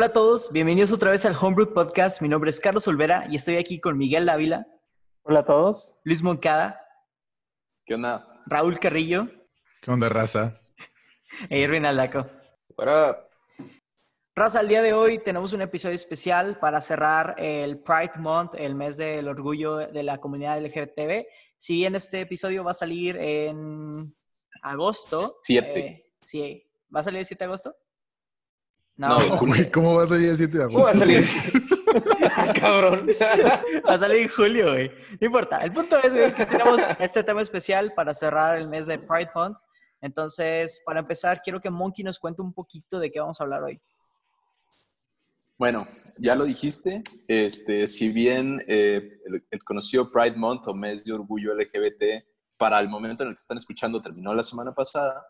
Hola a todos, bienvenidos otra vez al Homebrew Podcast. Mi nombre es Carlos Olvera y estoy aquí con Miguel Dávila. Hola a todos. Luis Moncada. ¿Qué onda? Raúl Carrillo. ¿Qué onda, raza? E Irvin Aldaco. Para... Raza, el día de hoy tenemos un episodio especial para cerrar el Pride Month, el mes del orgullo de la comunidad LGBTB. Si bien este episodio va a salir en agosto. ¿Siete? Eh, sí, ¿va a salir el 7 de agosto? No, güey, ¿cómo va a salir el 7 de ¿Cómo va a agosto? salir? Cabrón. Va a salir en julio, güey. No importa. El punto es, güey, que tenemos este tema especial para cerrar el mes de Pride Month. Entonces, para empezar, quiero que Monkey nos cuente un poquito de qué vamos a hablar hoy. Bueno, ya lo dijiste. Este, si bien eh, el, el conocido Pride Month o mes de orgullo LGBT para el momento en el que están escuchando terminó la semana pasada,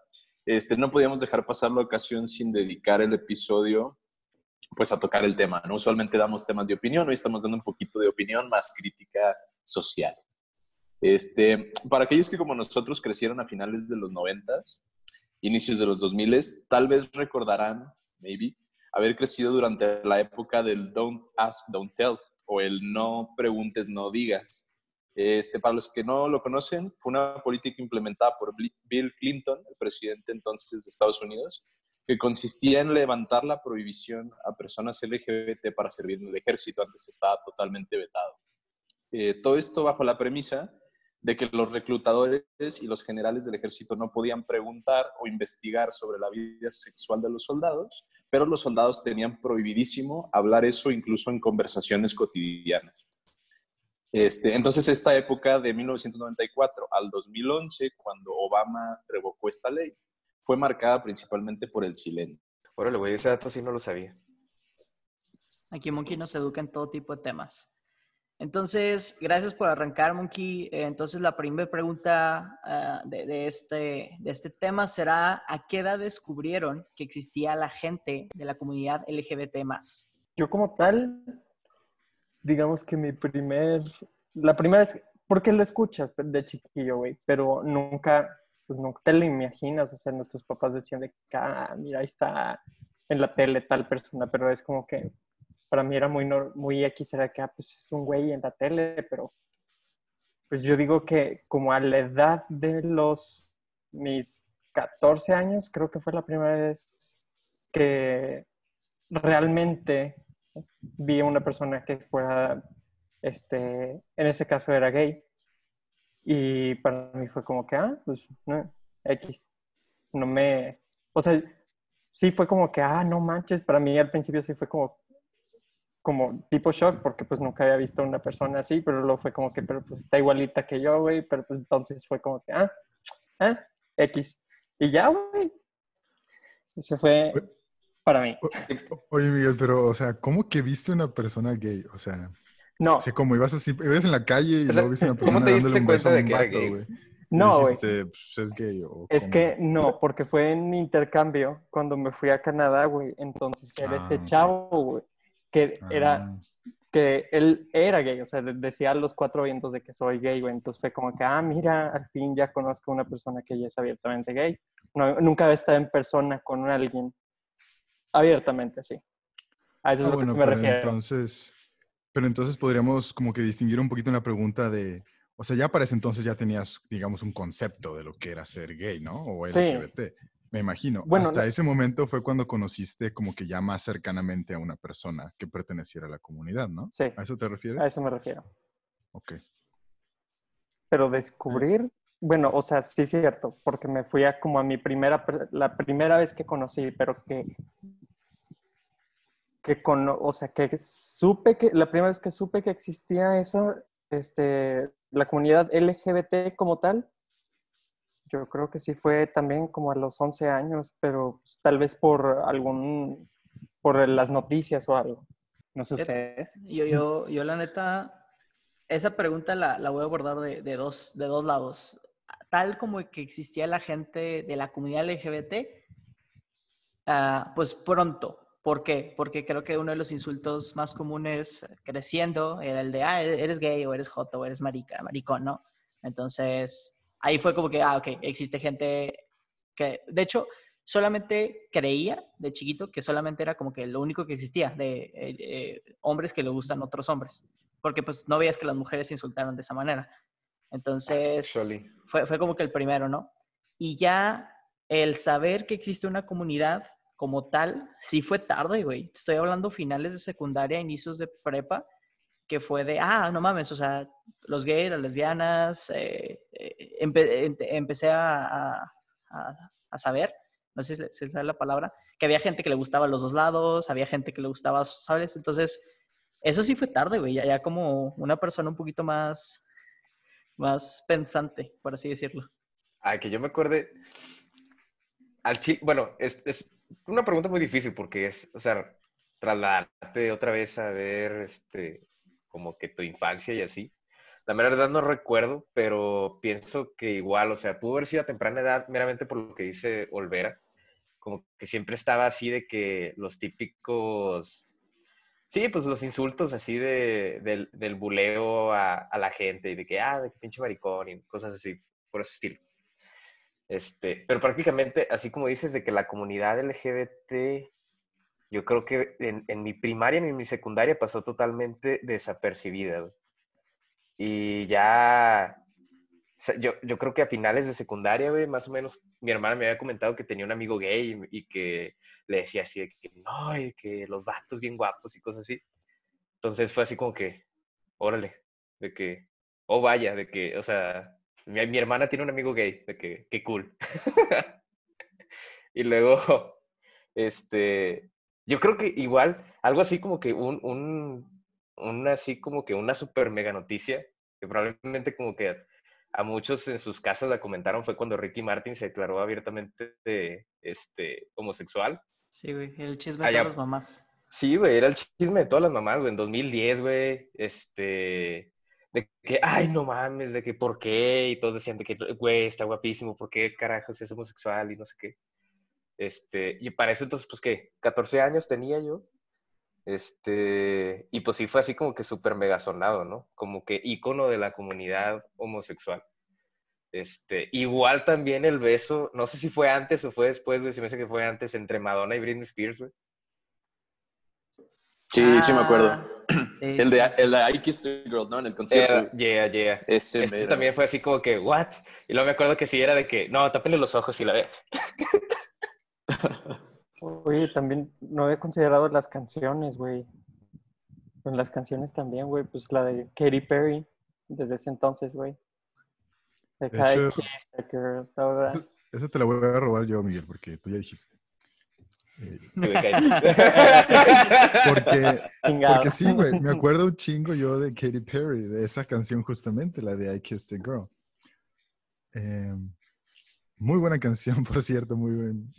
este, no podíamos dejar pasar la ocasión sin dedicar el episodio pues a tocar el tema. ¿no? Usualmente damos temas de opinión, hoy estamos dando un poquito de opinión más crítica social. Este, para aquellos que como nosotros crecieron a finales de los 90, inicios de los 2000, tal vez recordarán, maybe, haber crecido durante la época del Don't Ask, Don't Tell o el no preguntes, no digas. Este, para los que no lo conocen, fue una política implementada por Bill Clinton, el presidente entonces de Estados Unidos, que consistía en levantar la prohibición a personas LGBT para servir en el ejército. Antes estaba totalmente vetado. Eh, todo esto bajo la premisa de que los reclutadores y los generales del ejército no podían preguntar o investigar sobre la vida sexual de los soldados, pero los soldados tenían prohibidísimo hablar eso incluso en conversaciones cotidianas. Este, entonces, esta época de 1994 al 2011, cuando Obama revocó esta ley, fue marcada principalmente por el silencio. Órale, güey, ese dato sí no lo sabía. Aquí Monkey nos educa en todo tipo de temas. Entonces, gracias por arrancar, Monkey. Eh, Entonces, la primera pregunta uh, de, de, este, de este tema será, ¿a qué edad descubrieron que existía la gente de la comunidad LGBT+. Yo como tal, digamos que mi primer, la primera es, porque lo escuchas de chiquillo, güey, pero nunca, pues nunca te lo imaginas, o sea, nuestros papás decían de que, ah, mira, ahí está en la tele tal persona, pero es como que para mí era muy, muy X, era que, ah, pues es un güey en la tele, pero pues yo digo que como a la edad de los, mis 14 años, creo que fue la primera vez que realmente vi a una persona que fuera, este, en ese caso era gay. Y para mí fue como que, ah, pues, no, X. No me, o sea, sí fue como que, ah, no manches, para mí al principio sí fue como, como tipo shock, porque pues nunca había visto una persona así, pero luego fue como que, pero pues está igualita que yo, güey, pero pues entonces fue como que, ah, ah, X. Y ya, güey. Eso fue para mí. Oye, Miguel, pero, o sea, ¿cómo que viste una persona gay? O sea, no. O sea, como ibas así, ibas en la calle y O sea, luego viste una persona ¿cómo te diste dándole un beso a de un era vato, güey. No, güey. pues es gay o Es cómo? que no, porque fue en intercambio cuando me fui a Canadá, güey. Entonces era Ah, este chavo, güey, que era, Ah, que él era gay, o sea, de- decía a los cuatro vientos de que soy gay, güey. Entonces fue como que, ah, mira, al fin ya conozco a una persona que ya es abiertamente gay. No, nunca había estado en persona con alguien abiertamente, sí. A eso ah, es lo bueno, que me pero refiero. entonces, pero entonces podríamos como que distinguir un poquito en la pregunta de, o sea, ya para ese entonces ya tenías, digamos, un concepto de lo que era ser gay, ¿no? O Sí. LGBT. Me imagino. Bueno, Hasta no- ese momento fue cuando conociste como que ya más cercanamente a una persona que perteneciera a la comunidad, ¿no? Sí, ¿A eso te refieres? a eso me refiero. Ok. Pero descubrir, bueno, o sea, sí es cierto, porque me fui a como a mi primera, la primera vez que conocí, pero que, que cono, o sea, que supe que, la primera vez que supe que existía eso, este, la comunidad LGBT como tal, yo creo que sí fue también como a los 11 años, pero pues, tal vez por algún, por las noticias o algo. No sé ustedes. Yo, yo, yo la neta, esa pregunta la, la voy a abordar de, de, dos, de dos lados. Tal como que existía la gente de la comunidad LGBT, uh, pues pronto. ¿Por qué? Porque creo que uno de los insultos más comunes creciendo era el de, ah, eres gay o eres joto o eres marica, maricón, ¿no? Entonces, ahí fue como que, ah, ok, existe gente que, de hecho, solamente creía de chiquito que solamente era como que lo único que existía de eh, eh, hombres que le gustan otros hombres, porque pues no veías que las mujeres se insultaran de esa manera. Entonces, fue, fue como que el primero, ¿no? Y ya el saber que existe una comunidad como tal, sí fue tarde, güey. Estoy hablando finales de secundaria, inicios de prepa, que fue de, ah, no mames, o sea, los gays, las lesbianas, eh, eh, empe- em- empecé a, a- a- saber, no sé si sabe la palabra, que había gente que le gustaba los dos lados, había gente que le gustaba, ¿sabes? Entonces, eso sí fue tarde, güey, ya, ya como una persona un poquito más, más pensante, por así decirlo. Ah, que yo me acuerde. Al Bueno, es, es una pregunta muy difícil porque es, o sea, trasladarte otra vez a ver, este, como que tu infancia y así. La mera verdad no recuerdo, pero pienso que igual, o sea, pudo haber sido a temprana edad meramente por lo que dice Olvera, como que siempre estaba así de que los típicos, sí, pues los insultos así de, del, del buleo a, a la gente y de que, ah, de que pinche maricón y cosas así, por ese estilo. Este, pero prácticamente, así como dices, de que la comunidad LGBT, yo creo que en, en mi primaria ni en mi secundaria pasó totalmente desapercibida. Y ya, yo, yo creo que a finales de secundaria, güey, más o menos, mi hermana me había comentado que tenía un amigo gay y, y que le decía así de que no, y que los vatos bien guapos y cosas así. Entonces fue así como que, órale, de que, oh vaya, de que, o sea, mi, mi hermana tiene un amigo gay, de que, qué cool. y luego, este, yo creo que igual, algo así como que un, un, un así como que una super mega noticia, que probablemente como que a muchos en sus casas la comentaron, fue cuando Ricky Martin se declaró abiertamente este, homosexual. Sí, güey, el chisme de todas las mamás. Sí, güey, era el chisme de todas las mamás, güey, en 2010, güey, este, de que, ay, no mames, de que, ¿por qué? Y todos decían de que, güey, está guapísimo, ¿por qué carajos es homosexual? Y no sé qué. Este, y para eso entonces, pues, ¿qué? 14 años tenía yo. Este, y pues sí fue así como que súper mega sonado, ¿no? Como que ícono de la comunidad homosexual. Este, igual también el beso, no sé si fue antes o fue después, güey, se me hace que fue antes entre Madonna y Britney Spears, güey. Sí, sí me acuerdo. Ah, sí, El de, el de I Kissed a Girl, ¿no? En el concierto. Yeah, yeah, yeah. Ese Este mero. también fue así como que, ¿what? Y luego me acuerdo que sí era de que, no, tápenle los ojos y la ve. Oye, también no había considerado las canciones, güey. En las canciones también, güey, pues la de Katy Perry, desde ese entonces, güey. De De hecho- Kiss the Girl, toda. Esa- Esa te la voy a robar yo, Miguel, porque tú ya dijiste. Porque, porque sí, güey, me acuerdo un chingo yo de Katy Perry, de esa canción justamente, la de I Kissed a Girl. Eh, muy buena canción, por cierto, muy, buen,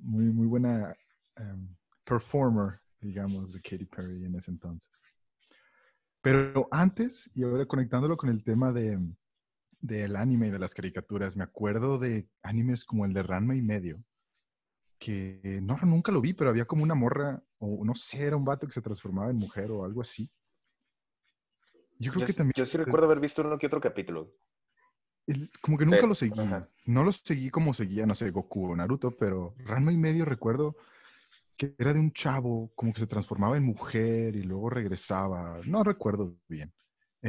muy, muy buena em, performer, digamos, de Katy Perry en ese entonces. Pero antes, y ahora conectándolo con el tema de, del anime y de las caricaturas, me acuerdo de animes como el de Ranma y medio, que no, nunca lo vi, pero había como una morra, o no sé, era un vato que se transformaba en mujer o algo así. Yo creo yo, que también... yo sí es- recuerdo haber visto uno que otro capítulo. el- como que nunca Pero, lo seguí. ajá. No lo seguí como seguía, no sé, Goku o Naruto, pero Ranma y medio recuerdo que era de un chavo como que se transformaba en mujer y luego regresaba. No recuerdo bien.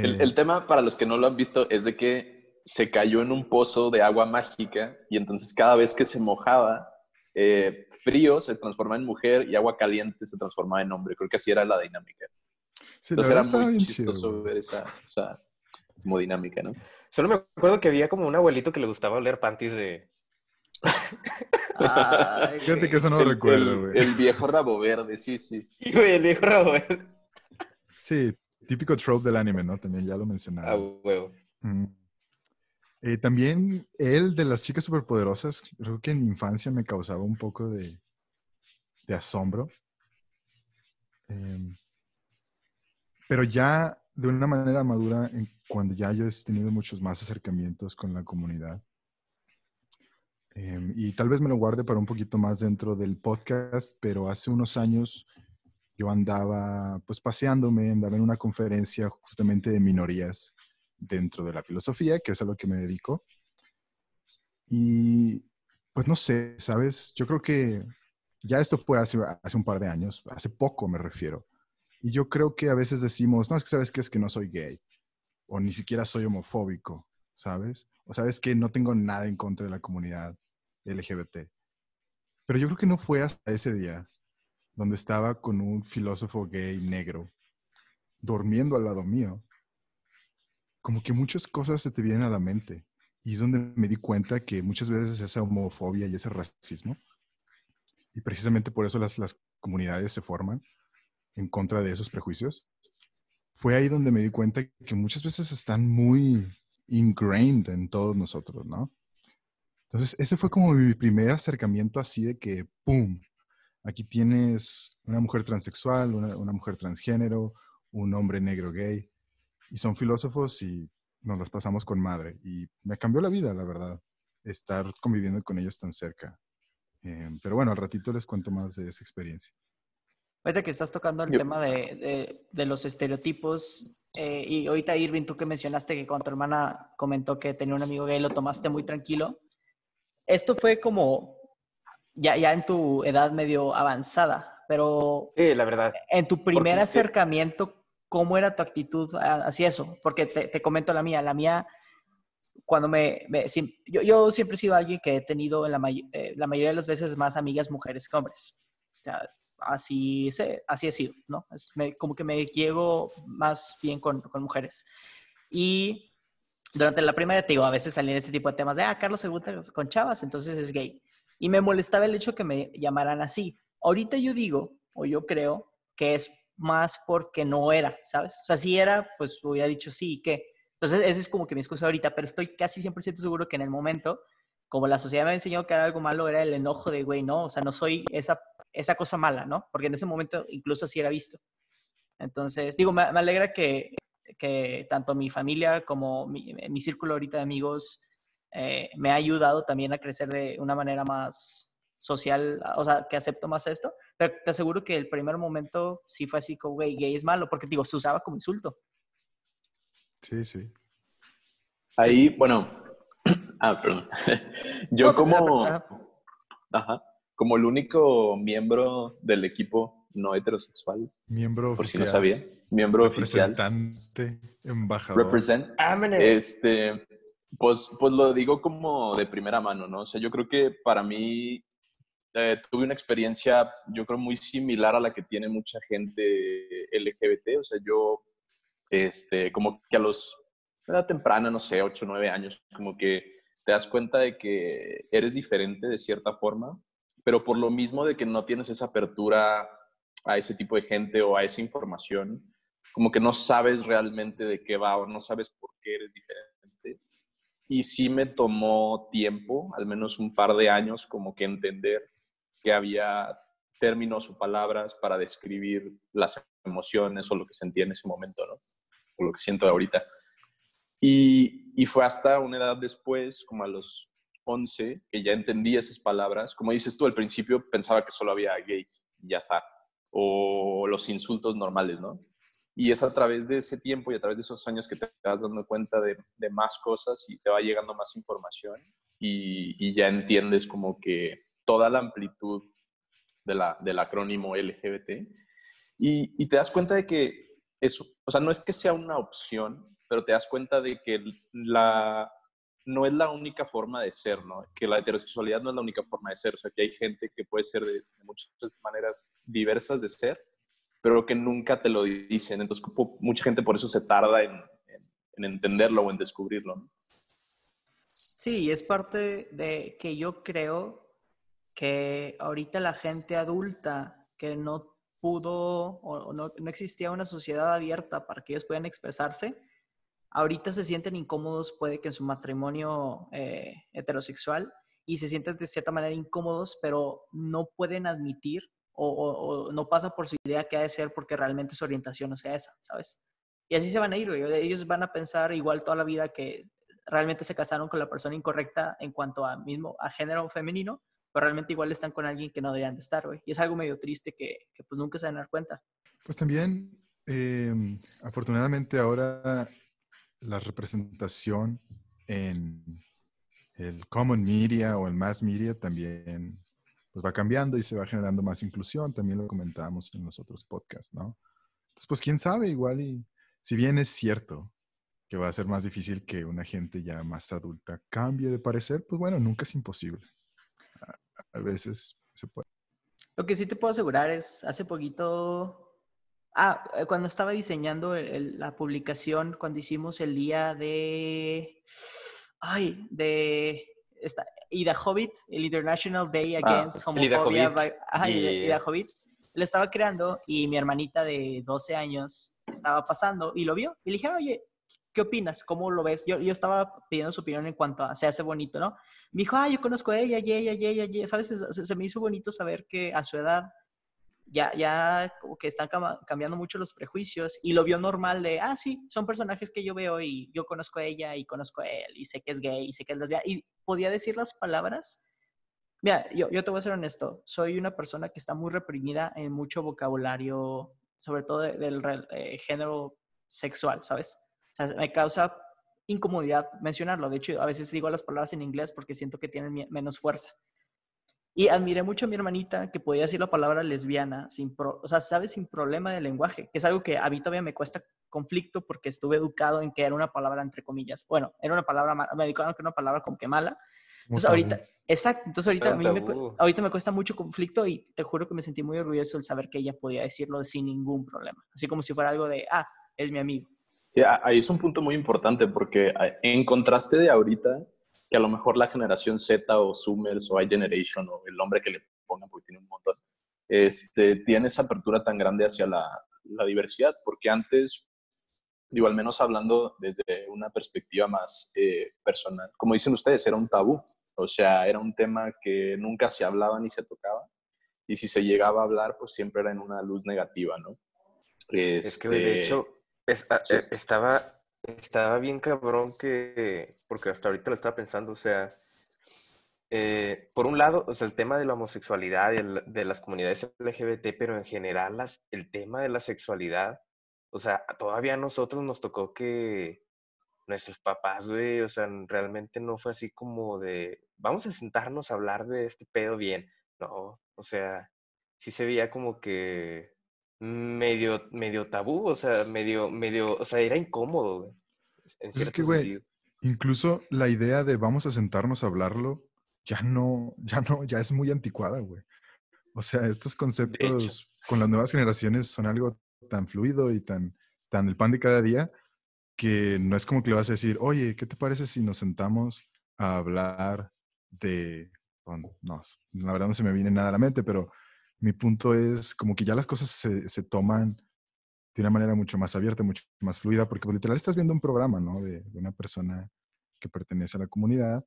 El, Eh, el tema, para los que no lo han visto, es de que se cayó en un pozo de agua mágica y entonces cada vez que se mojaba, eh, frío se transformaba en mujer y agua caliente se transformaba en hombre. Creo que así era la dinámica. sí, Entonces era muy bien chido, chistoso güey. ver esa, esa como dinámica, ¿no? Solo me acuerdo que había como un abuelito que le gustaba oler panties de... Ay, Fíjate que eso no el, lo recuerdo, el- güey. el viejo rabo verde, sí, sí. Y güey, el viejo Robert. Sí, típico trope del anime, ¿no? También ya lo mencionaba. Ah, huevo. Mm. Eh, también él de las chicas superpoderosas, creo que en mi infancia me causaba un poco de, asombro. Em, pero ya de una manera madura, cuando ya yo he tenido muchos más acercamientos con la comunidad. Em, y tal vez me lo guarde para un poquito más dentro del podcast, pero hace unos años yo andaba pues paseándome, andaba en una conferencia justamente de minorías dentro de la filosofía, que es a lo que me dedico. Y pues no sé, ¿sabes? Yo creo que ya esto fue hace, un par de años, hace poco me refiero. Y yo creo que a veces decimos, no, es que sabes que es que no soy gay, o ni siquiera soy homofóbico, ¿sabes? O sabes que no tengo nada en contra de la comunidad LGBT. Pero yo creo que no fue hasta ese día donde estaba con un filósofo gay negro, durmiendo al lado mío, como que muchas cosas se te vienen a la mente. Y es donde me di cuenta que muchas veces esa homofobia y ese racismo, y precisamente por eso las, las comunidades se forman en contra de esos prejuicios, fue ahí donde me di cuenta que muchas veces están muy ingrained en todos nosotros, ¿no? Entonces, ese fue como mi primer acercamiento así de que, ¡pum! Aquí tienes una mujer transexual, una, una mujer transgénero, un hombre negro gay, y son filósofos y nos las pasamos con madre. Y me cambió la vida, la verdad, estar conviviendo con ellos tan cerca. Eh, pero bueno, al ratito les cuento más de esa experiencia. Ahorita que estás tocando el tema de, de, de los estereotipos, eh, y ahorita Irving, tú que mencionaste que cuando tu hermana comentó que tenía un amigo gay, lo tomaste muy tranquilo. Esto fue como ya, ya en tu edad medio avanzada, pero Sí, la verdad. en tu primer Porque- acercamiento, ¿cómo era tu actitud hacia eso? Porque te, te comento la mía. La mía, cuando me... me- yo, yo siempre he sido alguien que he tenido en la, may- eh, la mayoría de las veces más amigas mujeres que hombres. O sea, así, así he sido, ¿no? Es- como que me llego más bien con, con mujeres. Y durante la primaria, te digo, a veces salían este tipo de temas de, ah, Carlos se gusta con chavas, entonces es gay. Y me molestaba el hecho que me llamaran así. Ahorita yo digo, o yo creo, que es más porque no era, ¿sabes? O sea, si era, pues hubiera dicho sí, ¿qué? Entonces, esa es como que mi excusa ahorita, pero estoy casi 100% seguro que en el momento, como la sociedad me ha enseñado que era algo malo, era el enojo de, güey, no, o sea, no soy esa, esa cosa mala, ¿no? Porque en ese momento incluso así era visto. Entonces, digo, me, me alegra que, que tanto mi familia como mi, mi círculo ahorita de amigos eh, me ha ayudado también a crecer de una manera más social, o sea, que acepto más esto, pero te aseguro que el primer momento sí fue así como, güey, gay es malo, porque digo, se usaba como insulto. Sí, sí. Ahí, bueno, ah, perdón. Yo pues, como, ajá. como el único miembro del equipo no heterosexual, Miembro por si oficial. no sabía, miembro oficial, Representante, embajador. represent, este, pues, pues lo digo como de primera mano, ¿no? O sea, yo creo que para mí eh, tuve una experiencia, yo creo, muy similar a la que tiene mucha gente LGBT. O sea, yo, este, como que a los, edad temprana, no sé, 8 o 9 años, como que te das cuenta de que eres diferente de cierta forma, pero por lo mismo de que no tienes esa apertura a ese tipo de gente o a esa información, como que no sabes realmente de qué va o no sabes por qué eres diferente. Y sí me tomó tiempo, al menos un par de años, como que entender que había términos o palabras para describir las emociones o lo que sentía en ese momento, ¿no? O lo que siento ahorita. Y, y fue hasta una edad después, como a los 11, que ya entendí esas palabras. Como dices tú, al principio pensaba que solo había gays y ya está. O los insultos normales, ¿no? Y es a través de ese tiempo y a través de esos años que te vas dando cuenta de, de más cosas y te va llegando más información y, y ya entiendes como que toda la amplitud de la, del acrónimo LGBT y, te das cuenta de que eso, o sea, no es que sea una opción, pero te das cuenta de que la, no es la única forma de ser, ¿no? Que la heterosexualidad no es la única forma de ser, o sea, que hay gente que puede ser de, muchas maneras diversas de ser, pero que nunca te lo dicen. Entonces, mucha gente por eso se tarda en entenderlo o en descubrirlo, ¿no? Sí, es parte de que yo creo que ahorita la gente adulta que no pudo o no, no existía una sociedad abierta para que ellos puedan expresarse, ahorita se sienten incómodos, puede que en su matrimonio eh, heterosexual, y se sienten de cierta manera incómodos, pero no pueden admitir o, no pasa por su idea que ha de ser porque realmente su orientación no sea esa, ¿sabes? Y así se van a ir. Ellos van a pensar igual toda la vida que realmente se casaron con la persona incorrecta en cuanto a mismo a género femenino, pero realmente igual están con alguien que no deberían de estar, güey. Y es algo medio triste que, que pues nunca se van a dar cuenta. Pues también, eh, afortunadamente ahora la representación en, el common media o el mass media también pues va cambiando y se va generando más inclusión. También lo comentábamos en los otros podcasts, ¿no? Entonces, pues quién sabe, igual y si bien es cierto que va a ser más difícil que una gente ya más adulta cambie de parecer, pues bueno, nunca es imposible. A, veces se puede. Lo que sí te puedo asegurar es, hace poquito, ah, eh, cuando estaba diseñando el- el- la publicación, cuando hicimos el día de, ay, de, esta, Ida Hobbit, el International Day Against el Ida Homofobia, Hobbit. ajá, Ida- Yeah. Ida Hobbit, lo estaba creando y mi hermanita de 12 años estaba pasando y lo vio y le dije, oye, ¿qué opinas? ¿Cómo lo ves? Yo, yo estaba pidiendo su opinión en cuanto a se hace bonito, ¿no? Me dijo, ah, yo conozco a ella, ella, ella, y ella. ¿Sabes? Se, se- me hizo bonito saber que a su edad ya, ya como que están cambiando mucho los prejuicios y lo vio normal de, ah, sí, son personajes que yo veo y yo conozco a ella y conozco a él y sé que es gay y sé que es lesbiana. Y podía decir las palabras. Mira, yo, yo te voy a ser honesto, soy una persona que está muy reprimida en mucho vocabulario, sobre todo de- del re- eh, género sexual, ¿sabes? O sea, me causa incomodidad mencionarlo. De hecho, a veces digo las palabras en inglés porque siento que tienen menos fuerza. Y admiré mucho a mi hermanita que podía decir la palabra lesbiana sin, pro- o sea, ¿sabes? Sin problema de lenguaje, que es algo que a mí todavía me cuesta conflicto porque estuve educado en que era una palabra entre comillas. Bueno, era una palabra, ma- me educaron que era una palabra como que mala. Entonces ahorita, exacto, entonces ahorita a mí me, ahorita me cuesta mucho conflicto y te juro que me sentí muy orgulloso el saber que ella podía decirlo sin ningún problema. Así como si fuera algo de, ah, es mi amigo. Ahí es un punto muy importante porque a- en contraste de ahorita, que a lo mejor la generación Z o Zoomers o iGeneration o el nombre que le pongan porque tiene un montón, este, tiene esa apertura tan grande hacia la, la diversidad, porque antes, digo, al menos hablando desde una perspectiva más eh, personal, como dicen ustedes, era un tabú, o sea, era un tema que nunca se hablaba ni se tocaba, y si se llegaba a hablar, pues siempre era en una luz negativa, ¿no? Es que de Este, hecho es- a- sí. eh, estaba, estaba bien cabrón que, porque hasta ahorita lo estaba pensando, o sea, eh, por un lado, o sea, el tema de la homosexualidad y el- de las comunidades LGBT, pero en general las, el tema de la sexualidad, o sea, todavía a nosotros nos tocó que nuestros papás, güey, o sea, realmente no fue así como de, vamos a sentarnos a hablar de este pedo bien, no, o sea, sí se veía como que medio, medio tabú, o sea, medio, medio, o sea, era incómodo, güey, Pues es que, güey. Incluso la idea de vamos a sentarnos a hablarlo ya no, ya no, ya es muy anticuada, güey. O sea, estos conceptos con las nuevas generaciones son algo tan fluido y tan, tan el pan de cada día que no es como que le vas a decir, oye, ¿qué te parece si nos sentamos a hablar de... bueno, no, la verdad no se me viene nada a la mente, pero mi punto es como que ya las cosas se, se toman de una manera mucho más abierta, mucho más fluida, porque pues, literal estás viendo un programa, ¿no? De, de una persona que pertenece a la comunidad.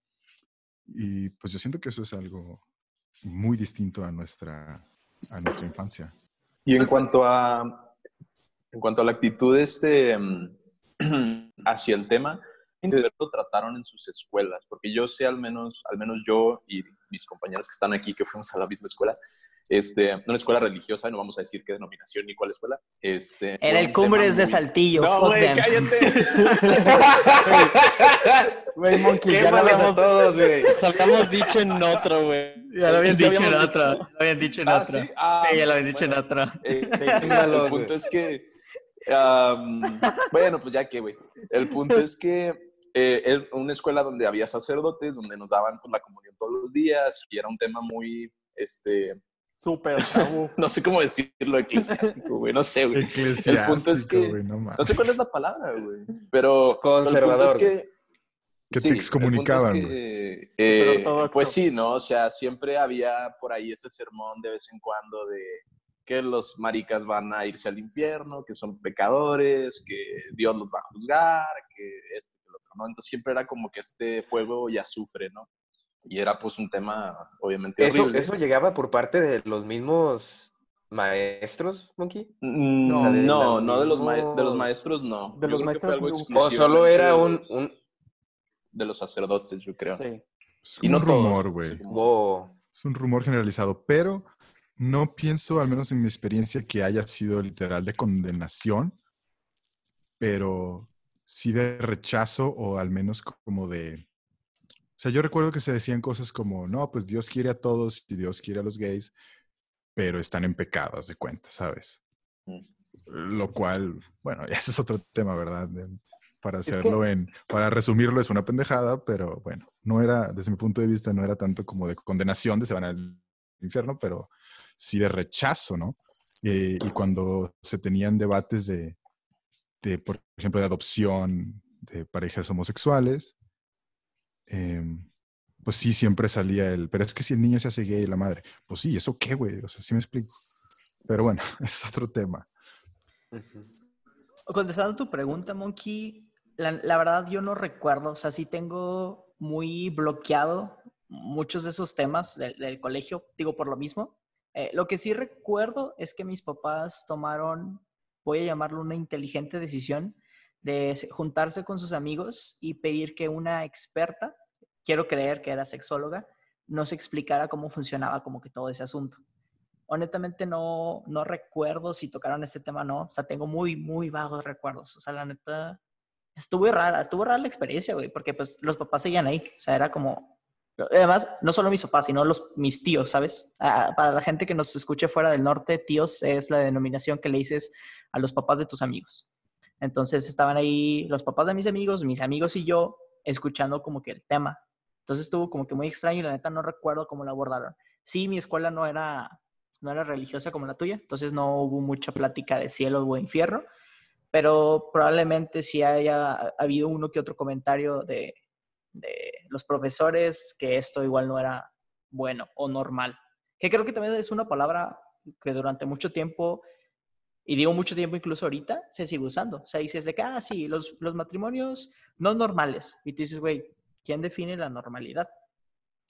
Y pues yo siento que eso es algo muy distinto a nuestra, a nuestra infancia. Y en cuanto a, en cuanto a la actitud este, mm, hacia el tema, lo trataron en sus escuelas, porque yo sé al menos, al menos yo y mis compañeros que están aquí, que fuimos a la misma escuela, este, una escuela religiosa, no vamos a decir qué denominación ni cuál escuela. Este, Era el Cumbres tema de muy- Saltillo. No, güey, cállate. Güey, Monkey, ya lo habíamos, todos, güey. nos habíamos dicho en otro, güey. Ya lo habían dicho en dicho. Lo habían dicho en Ah, otra. sí, ah, Sí, ya lo habían dicho en otra. Eh, Quémalos, el punto es que, am, bueno, pues ya que, güey. El punto es que eh, era una escuela donde había sacerdotes, donde nos daban pues, la comunión todos los días y era un tema muy, este, Súper tabú. no sé cómo decirlo, eclesiástico, güey, no sé, güey. Eclesiástico, que- güey, no sé cuál es la palabra, güey, pero... Conservador, el punto es que... Que te sí, el punto es excomunicaban, que, eh, pues sí, ¿no? O sea, siempre había por ahí ese sermón de vez en cuando de que los maricas van a irse al infierno, que son pecadores, que Dios los va a juzgar, que esto, que lo otro, ¿no? Entonces siempre era como que este fuego y azufre, ¿no? Y era pues un tema obviamente Eso, horrible. eso llegaba por parte de los mismos maestros, Monkey. Mm, o sea, de no, los no de los, ma- de los maestros, no. de Yo los maestros no. O solo era un, de los sacerdotes, yo creo. Sí. Es Y un no rumor, güey. Es un rumor generalizado, pero no pienso, al menos en mi experiencia, que haya sido literal de condenación, pero sí de rechazo o al menos como de, O sea, yo recuerdo que se decían cosas como, no, pues Dios quiere a todos y Dios quiere a los gays, pero están en pecado, haz de cuenta, ¿sabes? Mm. Lo cual, bueno, ese es otro tema, ¿verdad? Para que- hacerlo en, para resumirlo es una pendejada, pero bueno, no era, desde mi punto de vista, no era tanto como de condenación de se van al infierno, pero sí de rechazo, ¿no? Eh, y cuando se tenían debates de, de, por ejemplo, de adopción de parejas homosexuales, em, pues sí, siempre salía el, pero es que si el niño se hace gay, la madre, pues sí, ¿eso qué, güey? O sea, sí me explico. Pero bueno, es otro tema. Ujú. Contestando tu pregunta, Monkey, la, verdad yo no recuerdo, o sea, sí tengo muy bloqueado muchos de esos temas del, del colegio, digo por lo mismo. Eh, lo que sí recuerdo es que mis papás tomaron, voy a llamarlo una inteligente decisión, de se- juntarse con sus amigos y pedir que una experta, quiero creer que era sexóloga, nos explicara cómo funcionaba como que todo ese asunto honestamente no, no recuerdo si tocaron ese tema o no. O sea, tengo muy, muy vagos recuerdos. O sea, la neta, estuvo rara, estuvo rara la experiencia, güey, porque pues los papás seguían ahí. O sea, era como... Además, no solo mis papás, sino los, mis tíos, ¿sabes? Ah, para la gente que nos escuche fuera del norte, tíos es la denominación que le dices a los papás de tus amigos. Entonces estaban ahí los papás de mis amigos, mis amigos y yo, escuchando como que el tema. Entonces estuvo como que muy extraño y la neta no recuerdo cómo lo abordaron. Sí, mi escuela no era, no era religiosa como la tuya, entonces no hubo mucha plática de cielo o infierno, pero probablemente sí haya habido uno que otro comentario de, de los profesores que esto igual no era bueno o normal. Que creo que también es una palabra que durante mucho tiempo, y digo mucho tiempo incluso ahorita, se sigue usando. O sea, dices de que, ah, sí, los, los matrimonios no normales. Y tú dices, güey, ¿quién define la normalidad?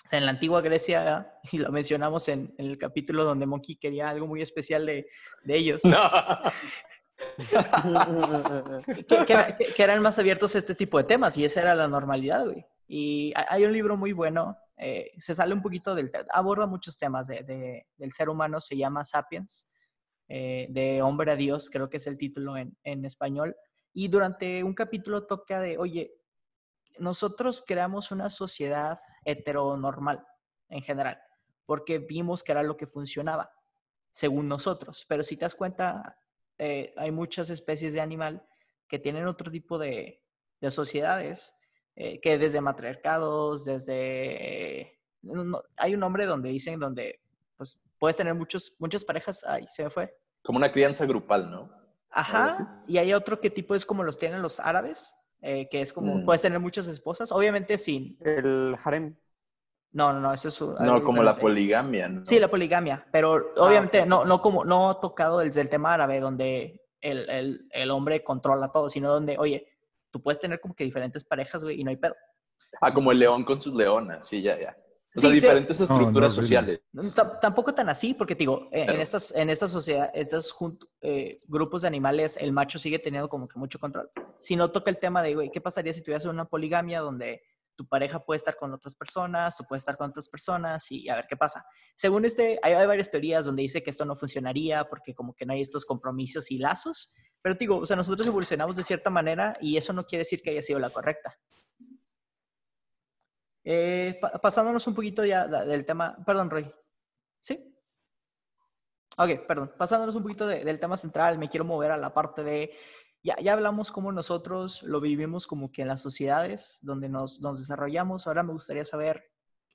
O sea, en la antigua Grecia, y lo mencionamos en, en el capítulo donde Monkey quería algo muy especial de, de ellos, No. que, que que- eran más abiertos a este tipo de temas y esa era la normalidad, güey. Y ha- hay un libro muy bueno, eh, se sale un poquito del, aborda muchos temas de- de- del ser humano, se llama Sapiens, eh, de Hombre a Dios, creo que es el título en, en español. Y durante un capítulo toca de, oye, nosotros creamos una sociedad heteronormal en general, porque vimos que era lo que funcionaba, según nosotros. Pero si te das cuenta, eh, hay muchas especies de animal que tienen otro tipo de, de sociedades, eh, que desde matriarcados, desde... hay un nombre donde dicen donde pues, puedes tener muchos, muchas parejas, ay, se me fue. Como una crianza grupal, ¿no? Ajá, y hay otro que tipo es como los tienen los árabes, eh, que es como, Mm. puedes tener muchas esposas, obviamente sin... El harem. No, no, no, eso es... No, como la poligamia, ¿no? Sí, la poligamia, pero obviamente ok. no, no como, no tocado desde el tema árabe donde el, el, el hombre controla todo, sino donde, oye, tú puedes tener como que diferentes parejas, güey, y no hay pedo. Ah, como el león con sus leonas, sí, ya, ya. O sea, Sí, te- diferentes No, no, estructuras sociales. No, Tampoco tan así, porque te digo, en, en estas, en esta sociedad, estos eh, grupos de animales, el macho sigue teniendo como que mucho control. Si no toca el tema de, güey, ¿qué pasaría si tuvieras una poligamia donde tu pareja puede estar con otras personas, tú puedes estar con otras personas y a ver qué pasa? Según este, hay, hay varias teorías donde dice que esto no funcionaría porque como que no hay estos compromisos y lazos, pero digo, o sea, nosotros evolucionamos de cierta manera y eso no quiere decir que haya sido la correcta. Eh, pa- pasándonos un poquito ya del tema, perdón, Roy. ¿Sí? Ok, perdón. Pasándonos un poquito de- del tema central, me quiero mover a la parte de, ya, ya hablamos cómo nosotros lo vivimos como que en las sociedades donde nos, nos desarrollamos. Ahora me gustaría saber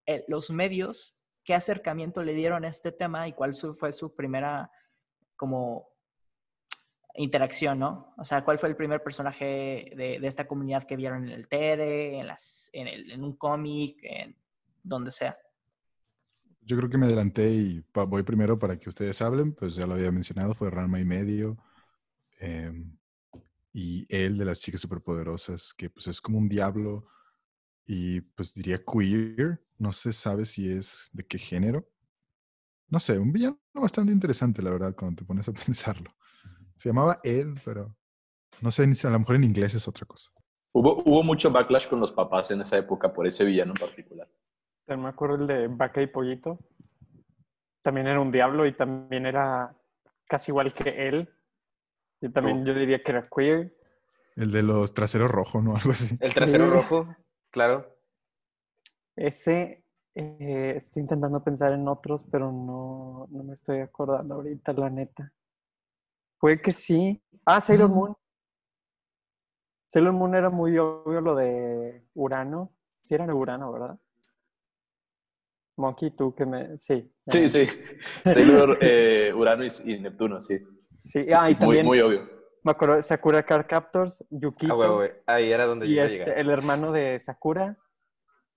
eh, los medios, qué acercamiento le dieron a este tema y cuál fue su primera como interacción, ¿no? O sea, ¿cuál fue el primer personaje de, esta comunidad que vieron en el TED, en, un cómic, en donde sea? Yo creo que me adelanté y voy primero para que ustedes hablen, pues ya lo había mencionado, fue Rama y medio. em, y él de las chicas superpoderosas, que pues es como un diablo y pues diría queer, no se sabe si es de qué género. No sé, un villano bastante interesante, la verdad, cuando te pones a pensarlo. Se llamaba él, pero no sé, a lo mejor en inglés es otra cosa. Hubo, hubo mucho backlash con los papás en esa época por ese villano en particular. También me acuerdo el de Vaca y Pollito. También era un diablo y también era casi igual que él. Yo también Oh. yo diría que era queer. El de los traseros rojos, ¿no? Algo así. El trasero Sí. rojo, claro. Ese, eh, estoy intentando pensar en otros, pero no, no me estoy acordando ahorita, la neta. Puede que sí. Ah, Sailor Mm. Moon. Sailor Moon era muy obvio lo de Urano. Sí era de Urano, ¿verdad? Monkey, tú que me... Sí. Sí, sí. Sailor, eh, Urano y, y Neptuno, sí. Sí, Sí, ah, sí, y muy, también muy obvio. me acuerdo de Sakura Card Captors, Yukito Ah, güey, güey. Ahí era donde yo y iba a este, el hermano de Sakura.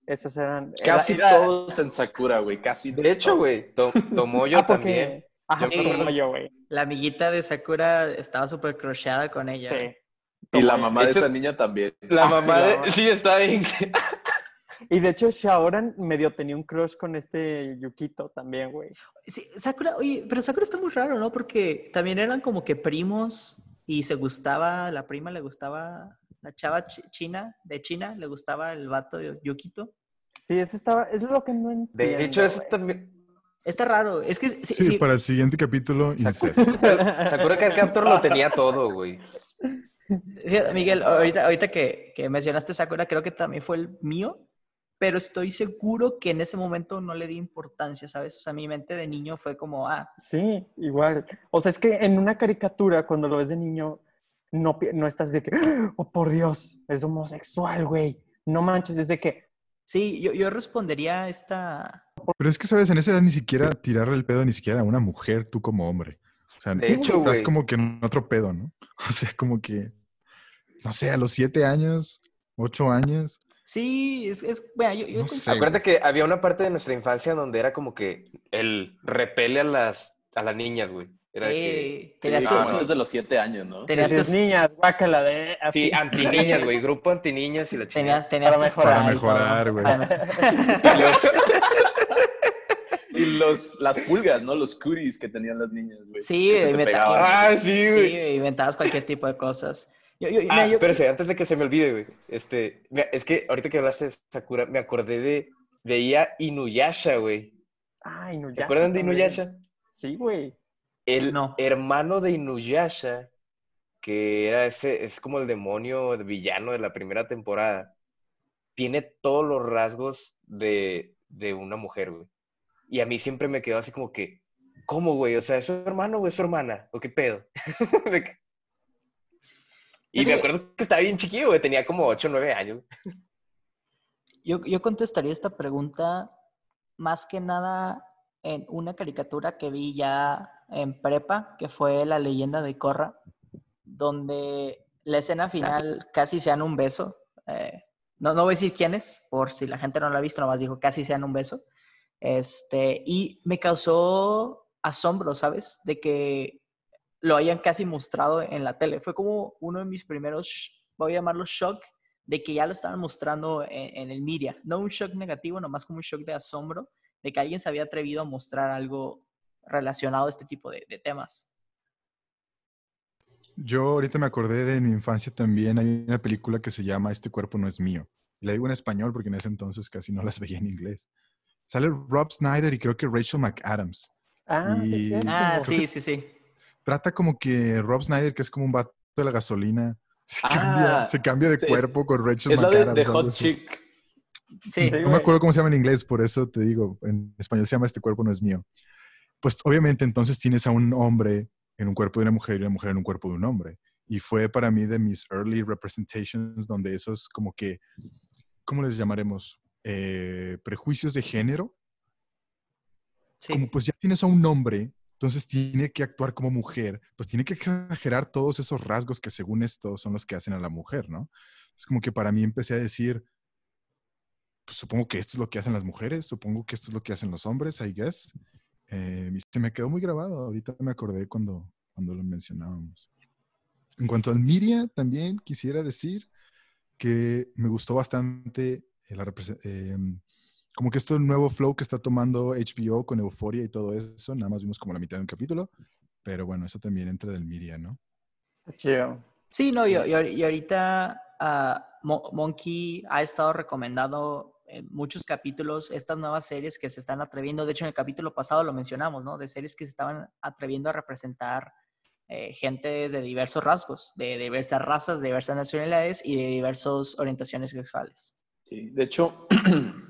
Esos eran... era- Casi era- todos en Sakura, güey. Casi De hecho, güey, to- Tomoyo Ah, porque... también. Ajá, Yo como güey. La amiguita de Sakura estaba súper crocheada con ella. Sí. Y la mamá De de hecho, esa niña también. La Ah, mamá sí, la de... mamá. Sí, está bien. Y de hecho, Shaoran medio tenía un crush con este Yukito también, güey. Sí, Sakura, oye, pero Sakura está muy raro, ¿no? Porque también eran como que primos y se gustaba, la prima le gustaba, la chava chi- china, de China, le gustaba el vato de Yukito. Sí, eso estaba, eso es lo que no entiendo. De hecho, eso güey. también... Está raro, es que sí, Sí, sí, para el siguiente capítulo, incesto. Sakura Card Captor lo tenía todo, güey. Miguel, ahorita, ahorita que, que mencionaste Sakura, creo que también fue el mío, pero estoy seguro que en ese momento no le di importancia, ¿sabes? O sea, mi mente de niño fue como, ah, Sí, igual. O sea, es que en una caricatura, cuando lo ves de niño, no, no estás de que, oh, por Dios, es homosexual, güey. No manches, es de que, sí, yo, yo respondería a esta... Pero es que, ¿sabes? En esa edad ni siquiera tirarle el pedo ni siquiera a una mujer, tú como hombre. O sea, De hecho, estás como que en otro pedo, ¿no? O sea, como que, no sé, a los siete años, ocho años. Sí, es, es bueno, yo, yo No con- sé. Acuérdate que había una parte de nuestra infancia donde era como que el repele a las, a las niñas, güey. Era de que... Sí, Sí, tenías como que- antes de los siete años, ¿no? tenías dices, niñas, guácala de... Así. Sí, antiniñas, güey. Grupo antiniñas y la chingada. tenías, tenías Para tus mejorar. Para güey. Y los, y los- las pulgas, ¿no? Los cuties que tenían las niñas, güey. Sí, que se te inventa- pegaban. Ah, sí, güey. Sí, inventabas cualquier tipo de cosas. Yo, yo- Ah, yo- espérese, antes de que se me olvide, güey. Este, es que ahorita que hablaste de Sakura, me acordé de, veía Inuyasha, güey. Ah, Inuyasha ¿Se acuerdan de. Inuyasha? Sí, güey. El No. hermano de Inuyasha, que era ese, es como el demonio, el villano de la primera temporada, tiene todos los rasgos de, de una mujer, güey. Y a mí siempre me quedó así como que, ¿cómo, güey? O sea, ¿es su hermano o es su hermana? ¿O qué pedo? Y me acuerdo que estaba bien chiquillo, güey. Tenía como 8 o 9 años. yo, yo contestaría esta pregunta más que nada en una caricatura que vi ya en prepa, que fue La leyenda de Korra, donde la escena final casi se dan un beso. Eh, no, no voy a decir quién es, por si la gente no lo ha visto, nomás dijo casi se dan un beso. Este, y me causó asombro, ¿sabes? De que lo hayan casi mostrado en la tele. Fue como uno de mis primeros, voy a llamarlo shock, de que ya lo estaban mostrando en, en el media. No un shock negativo, nomás como un shock de asombro de que alguien se había atrevido a mostrar algo relacionado a este tipo de, de temas. Yo ahorita me acordé de mi infancia también. Hay una película que se llama Este cuerpo no es mío. Y la digo en español porque en ese entonces casi no las veía en inglés. Sale Rob Snyder y creo que Rachel McAdams. Ah, sí. Ah, sí, sí, sí. Trata como que Rob Snyder, que es como un vato de la gasolina, se, Ah, cambia, se cambia de sí, es- cuerpo con Rachel Es la de, McAdams. de Hot. Chick. Sí. No me acuerdo cómo se llama en inglés, por eso te digo, en español se llama Este cuerpo no es mío. Pues obviamente entonces tienes a un hombre en un cuerpo de una mujer y una mujer en un cuerpo de un hombre. Y fue para mí de mis early representations donde esos como que, ¿cómo les llamaremos? Eh, prejuicios de género. sí. Como pues ya tienes a un hombre, entonces tiene que actuar como mujer, pues tiene que exagerar todos esos rasgos que según esto son los que hacen a la mujer, ¿no? Es como que para mí empecé a decir, pues supongo que esto es lo que hacen las mujeres, supongo que esto es lo que hacen los hombres, I guess. Eh, se me quedó muy grabado, ahorita me acordé cuando, cuando lo mencionábamos. En cuanto al media, también quisiera decir que me gustó bastante eh, la eh, como que esto el nuevo flow que está tomando HBO con Euforia y todo eso, nada más vimos como la mitad de un capítulo, pero bueno, eso también entra del media, ¿no? Chido. Sí, no, y, y ahor- y ahorita ah, Mo- Monkey ha estado recomendando en muchos capítulos estas nuevas series que se están atreviendo. De hecho, en el capítulo pasado lo mencionamos, ¿no? De series que se estaban atreviendo a representar eh, gentes de diversos rasgos, de diversas razas, de diversas nacionalidades y de diversas orientaciones sexuales. Sí, de hecho,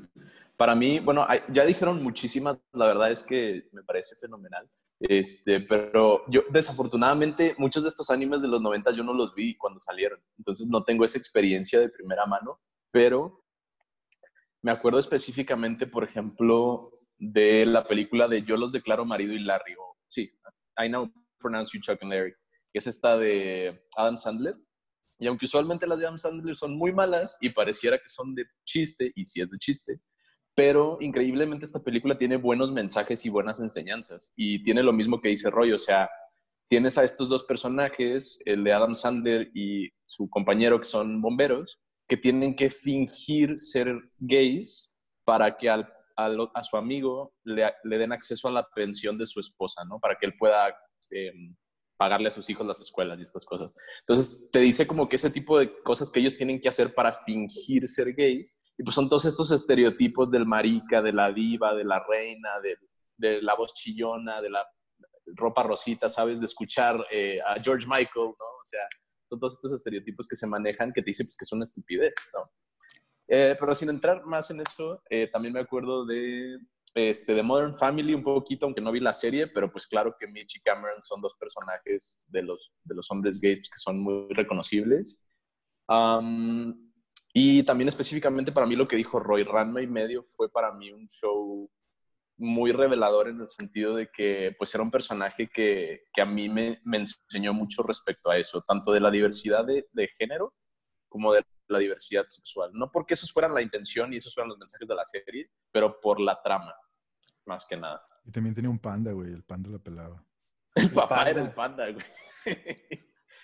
Para mí, bueno, ya dijeron muchísimas, la verdad es que me parece fenomenal. Este, pero yo, desafortunadamente, muchos de estos animes de los 90 yo no los vi cuando salieron. Entonces no tengo esa experiencia de primera mano, pero me acuerdo específicamente, por ejemplo, de la película de Yo los declaro marido y Larry, o sí, I now pronounce you Chuck and Larry, que es esta de Adam Sandler. Y aunque usualmente las de Adam Sandler son muy malas y pareciera que son de chiste, y sí es de chiste, pero increíblemente esta película tiene buenos mensajes y buenas enseñanzas. Y tiene lo mismo que dice Roy, o sea, tienes a estos dos personajes, el de Adam Sandler y su compañero que son bomberos, que tienen que fingir ser gays para que al- a su amigo le, den acceso a la pensión de su esposa, ¿no? Para que él pueda eh, pagarle a sus hijos las escuelas y estas cosas. Entonces, te dice como que ese tipo de cosas que ellos tienen que hacer para fingir ser gays, y pues son todos estos estereotipos del marica, de la diva, de la reina, de, la voz chillona, de la ropa rosita, ¿sabes? De escuchar eh, a George Michael, ¿no? O sea, todos estos estereotipos que se manejan que te dicen pues, que es una estupidez, ¿no? Eh, pero sin entrar más en eso, eh, también me acuerdo de, este, de Modern Family un poquito, aunque no vi la serie, pero pues claro que Mitch y Cameron son dos personajes de los, de los hombres gays que son muy reconocibles. Am, y también específicamente para mí lo que dijo Roy, Ranma y medio fue para mí un show muy revelador en el sentido de que pues era un personaje que, que a mí me, me enseñó mucho respecto a eso, tanto de la diversidad de, de género como de la diversidad sexual. No porque esos fueran la intención y esos fueran los mensajes de la serie, pero por la trama, más que nada. Y también tenía un panda, güey. El panda la pelaba. El papá panda. era el panda, güey.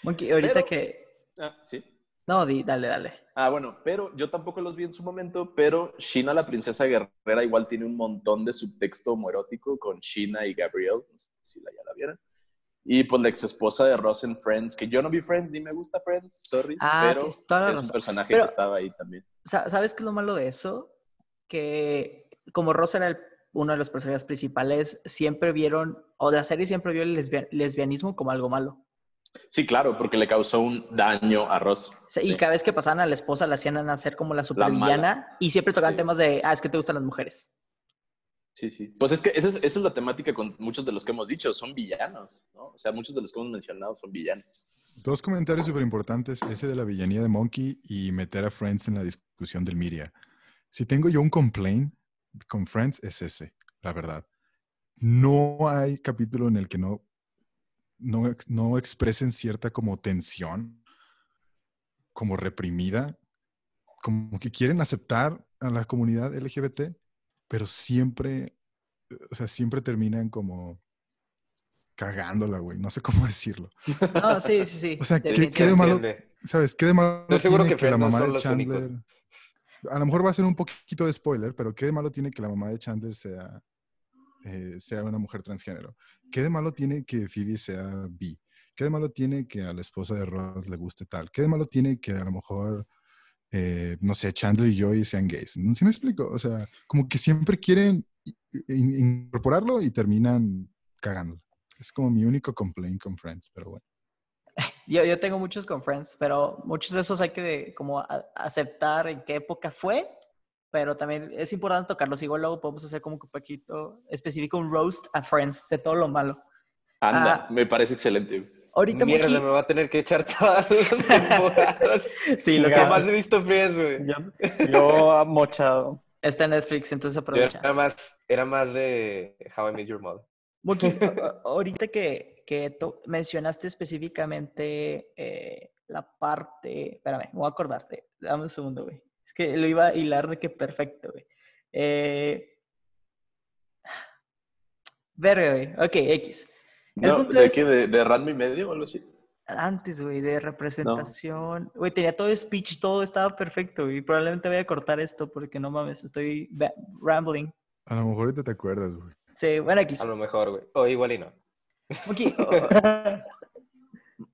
Monkey, ahorita Pero- que... Ah, sí. No, di, dale, dale. Ah, bueno, pero yo tampoco los vi en su momento, pero Sheena, la princesa guerrera, igual tiene un montón de subtexto homoerótico con Sheena y Gabrielle, no sé si la, ya la vieron. Y pues la ex esposa de Ross en Friends, que yo no vi Friends, ni me gusta Friends, sorry, Ah, pero es un personaje Pero- que estaba ahí también. Sa- ¿Sabes qué es lo malo de eso? Que como Ross era el- uno de los personajes principales, siempre vieron, o de la serie siempre vio el lesbia- lesbianismo como algo malo. Sí, claro, porque le causó un daño a Ross. Y Sí. cada vez que pasaban a la esposa la hacían hacer como la supervillana y siempre tocaban Sí. temas de, ah, es que te gustan las mujeres. Sí, sí. Pues es que esa es, esa es la temática con muchos de los que hemos dicho, son villanos, ¿no? O sea, muchos de los que hemos mencionado son villanos. Dos comentarios súper importantes, ese de la villanía de Monkey y meter a Friends en la discusión del media. Si tengo yo un complaint con Friends, es ese, la verdad. No hay capítulo en el que no, no, no expresen cierta como tensión, como reprimida, como que quieren aceptar a la comunidad LGBT, pero siempre, o sea, siempre terminan como cagándola, güey. No sé cómo decirlo. No, sí, sí, sí. O sea, ¿qué- qué de malo? ¿Sabes? ¿Qué de malo seguro tiene que que, la no mamá de. Chandler... A lo mejor va a ser un poquito de spoiler, pero ¿qué de malo tiene que la mamá de Chandler sea, eh, sea una mujer transgénero? ¿Qué de malo tiene que Phoebe sea bi? ¿Qué de malo tiene que a la esposa de Ross le guste tal? ¿Qué de malo tiene que a lo mejor, eh, no sé, Chandler y Joey sean gays? ¿No ¿Sí me explico? O sea, como que siempre quieren incorporarlo y terminan cagando. Es como mi único complaint con Friends, pero bueno. Yo, yo tengo muchos con Friends, pero muchos de esos hay que como a- aceptar en qué época fue, pero también es importante tocarlos. Igual luego podemos hacer como que un poquito específico, un roast a Friends de todo lo malo. Anda, Ah. me parece excelente. Ahorita Mierda, me va a tener que echar todas las temporadas. Sí, lo sé. Jamás he visto Friends, güey. Yo, yo mochado. Está en Netflix, entonces aprovecha. Era más, era más de How I Met Your Mother. A- ahorita que, que to- mencionaste específicamente eh, la parte, espérame, me voy a acordarte, dame un segundo, güey. Es que lo iba a hilar de que perfecto, güey. Eh... Verga, güey. Ok, X. El No, punto ¿De es- qué? ¿De, de Ranma y medio o algo así? Antes, güey, de representación. Güey, tenía todo el speech, todo estaba perfecto, güey. Probablemente voy a cortar esto porque no mames, estoy rambling. A lo mejor ahorita te acuerdas, güey. Sí, bueno, X. A lo mejor, güey. O igual y no. Monkey, o- o-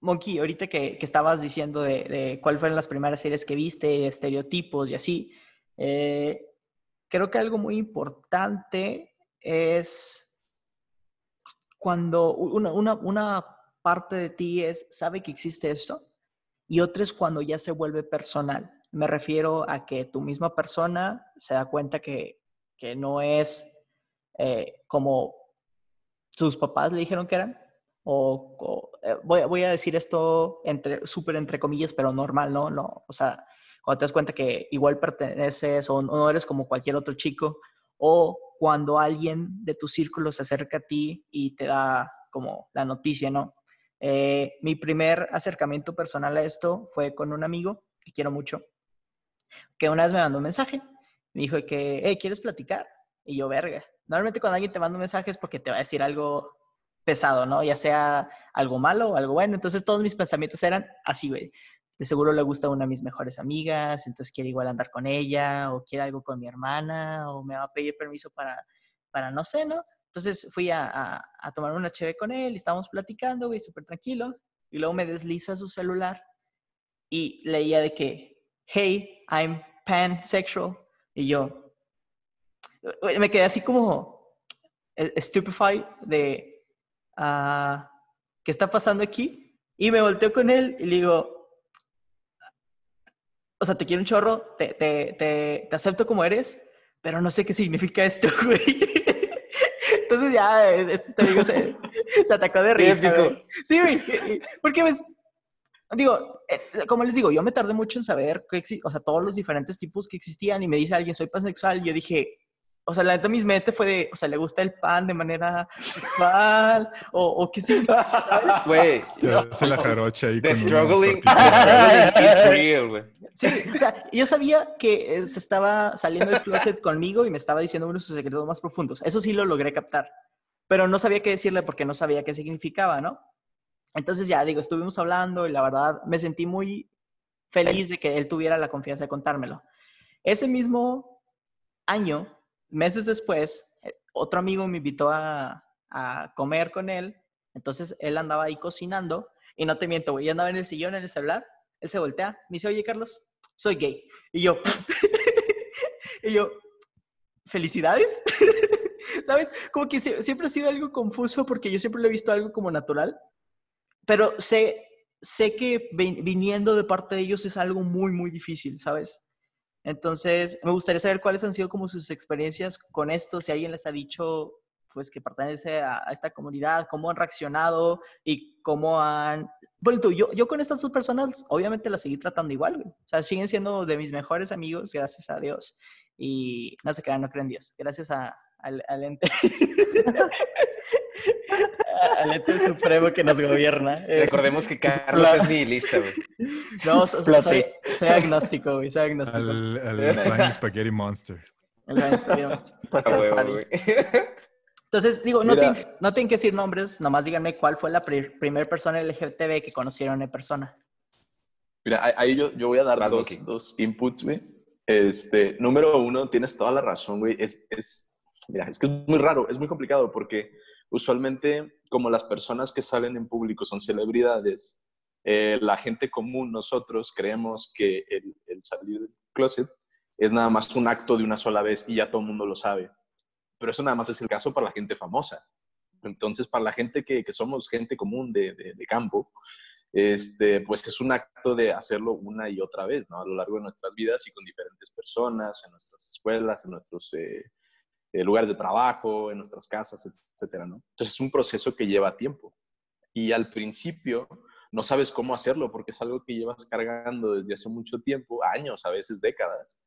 Monkey, ahorita que, estabas diciendo de, cuáles fueron las primeras series que viste, estereotipos y así, eh, creo que algo muy importante es cuando una parte de ti es, sabe que existe esto, y otra es cuando ya se vuelve personal. Me refiero a que tu misma persona se da cuenta que que no es eh, como sus papás le dijeron que eran. O, eh, voy, voy, a decir esto entre súper entre comillas, pero normal, ¿no? no O sea, cuando te das cuenta que igual perteneces o no eres como cualquier otro chico, o cuando alguien de tu círculo se acerca a ti y te da como la noticia, ¿no? Eh, mi primer acercamiento personal a esto fue con un amigo que quiero mucho, que una vez me mandó un mensaje, me dijo que, hey, ¿quieres platicar? Y yo, verga. Normalmente cuando alguien te manda un mensaje es porque te va a decir algo pesado, ¿no? Ya sea algo malo o algo bueno. Entonces todos mis pensamientos eran así, güey. De seguro le gusta una de mis mejores amigas, entonces quiere igual andar con ella, o quiere algo con mi hermana, o me va a pedir permiso para, para no sé, ¿no? Entonces fui a, tomar una cheve con él y estábamos platicando, güey, súper tranquilo. Y luego me desliza su celular y leía de que, hey, I'm pansexual. Y yo, me quedé así como stupefied de, uh, ¿qué está pasando aquí? Y me volteo con él y le digo, o sea, te quiero un chorro, te, te, te, te acepto como eres, pero no sé qué significa esto, güey. Entonces ya, este te digo, se, se atacó de risa. Güey. Sí, güey. Porque, ves, digo, eh, como les digo, yo me tardé mucho en saber, que o sea, todos los diferentes tipos que existían y me dice alguien, soy pansexual, y yo dije, o sea, la neta mis mente fue de, o sea, le gusta el pan de manera sexual, o, o qué sé Güey. Se la jarocha ahí. The struggling, is real, güey. Sí, o sea, yo sabía que eh, se estaba saliendo del closet conmigo y me estaba diciendo uno de sus secretos más profundos. Eso sí lo logré captar, pero no sabía qué decirle porque no sabía qué significaba, ¿no? Entonces ya, digo, estuvimos hablando y la verdad me sentí muy feliz de que él tuviera la confianza de contármelo. Ese mismo año meses después, eh, otro amigo me invitó a, comer con él. Entonces él andaba ahí cocinando y no te miento, güey, yo andaba en el sillón, en el celular. Él se voltea, me dice, oye, Carlos, soy gay. Y yo, y yo, felicidades. ¿Sabes? Como que siempre ha sido algo confuso porque yo siempre lo he visto algo como natural, pero sé, sé que viniendo de parte de ellos es algo muy, muy difícil, ¿sabes? Entonces, me gustaría saber cuáles han sido como sus experiencias con esto, si alguien les ha dicho pues que pertenece a, esta comunidad, cómo han reaccionado y cómo han... Bueno, tú, yo, yo con estas dos personas obviamente las seguí tratando igual, O sea, siguen siendo de mis mejores amigos, gracias a Dios. Y no se crean, no creen Dios. Gracias a, al, al ente. al ente supremo que nos gobierna. Recordemos que Carlos es nihilista, güey. No, soy, soy, agnóstico, güey, soy agnóstico. Al, al Flying Spaghetti Monster. El Flying Spaghetti Monster. Entonces, digo, no tienen, no tienen, que decir nombres, nomás díganme cuál fue la primera persona LGTB que conocieron en persona. Mira, ahí yo, yo voy a dar dos, dos, inputs, güey. Este, número uno, tienes toda la razón, güey. Es, es, mira, es que es muy raro, es muy complicado porque usualmente como las personas que salen en público son celebridades, eh, la gente común, nosotros creemos que el, salir del closet es nada más un acto de una sola vez y ya todo el mundo lo sabe. Pero eso nada más es el caso para la gente famosa. Entonces, para la gente que, somos gente común de, campo, este, pues es un acto de hacerlo una y otra vez, ¿no? A lo largo de nuestras vidas y con diferentes personas, en nuestras escuelas, en nuestros eh, eh, lugares de trabajo, en nuestras casas, etcétera, ¿no? Entonces es un proceso que lleva tiempo. Y al principio no sabes cómo hacerlo porque es algo que llevas cargando desde hace mucho tiempo, años, a veces décadas.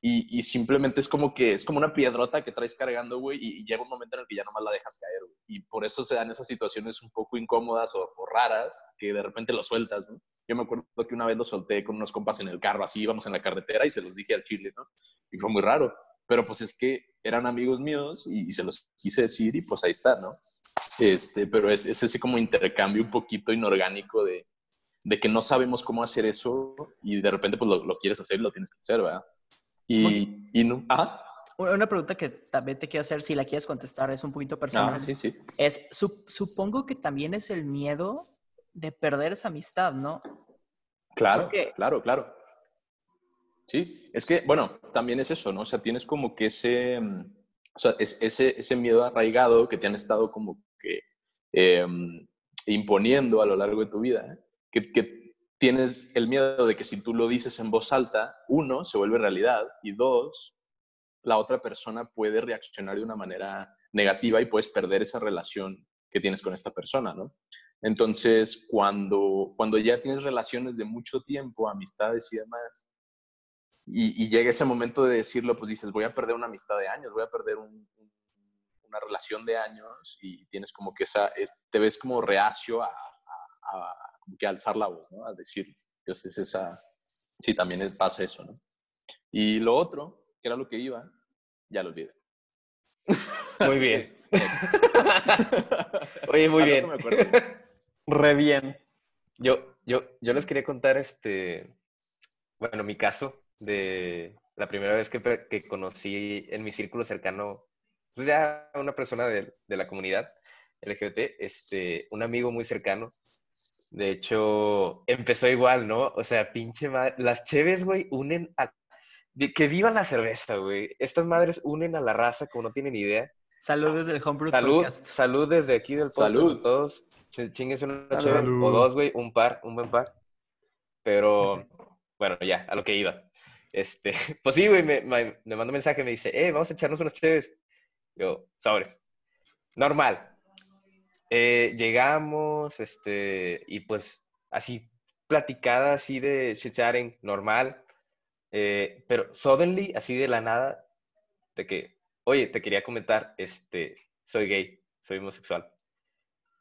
Y, y simplemente es como que es como una piedrota que traes cargando, güey, y, llega un momento en el que ya nomás la dejas caer. Y por eso se dan esas situaciones un poco incómodas o, o raras que de repente lo sueltas, ¿no? Yo me acuerdo que una vez lo solté con unos compas en el carro, así íbamos en la carretera y se los dije al chile, ¿no? Y fue muy raro pero pues es que eran amigos míos y, se los quise decir y pues ahí está, ¿no? Este, pero es, es ese como intercambio un poquito inorgánico de, de, que no sabemos cómo hacer eso y de repente pues lo, lo quieres hacer y lo tienes que hacer, ¿verdad? Y, y no, ajá. Una pregunta que también te quiero hacer, si la quieres contestar, es un poquito personal. Ah, sí, sí. Es, supongo que también es el miedo de perder esa amistad, ¿no? Claro, claro, claro. Sí, es que, bueno, también es eso, ¿no? O sea, tienes como que ese, mm, o sea, es, ese, ese miedo arraigado que te han estado como que em, imponiendo a lo largo de tu vida, que, que, tienes el miedo de que si tú lo dices en voz alta, uno, se vuelve realidad, y dos, la otra persona puede reaccionar de una manera negativa y puedes perder esa relación que tienes con esta persona, ¿no? Entonces, cuando, cuando ya tienes relaciones de mucho tiempo, amistades y demás, y, llega ese momento de decirlo, pues dices, voy a perder una amistad de años, voy a perder una relación de años y tienes como que esa, te ves como reacio a, como que alzar la voz, ¿no? A decir, entonces esa, sí, también es, pasa eso, ¿no? Y lo otro, que era lo que iba, ya lo olvidé. Muy bien. Oye, muy bien. Re bien. Yo, yo, yo les quería contar este, bueno, mi caso de la primera vez que, que conocí en mi círculo cercano, pues ya una persona de, de, la comunidad LGBT, este, un amigo muy cercano. De hecho, empezó igual, ¿no? O sea, pinche madre. Las cheves, güey, unen a. Que viva la cerveza, güey. Estas madres unen a la raza como no tienen idea. Salud desde el Homebrew salud, Podcast. Salud desde aquí del podcast. Salud. Todos. Chingues una cheve o dos, güey. Un par, un buen par. Pero, bueno, ya, a lo que iba. Este, pues sí, güey, me, me, mandó un mensaje, me dice, eh, vamos a echarnos unos cheves. Yo, sobres. Normal. Eh, llegamos, este, y pues así, platicada así de chicharren, normal. Eh, pero suddenly, así de la nada, de que, oye, te quería comentar, este, soy gay, soy homosexual.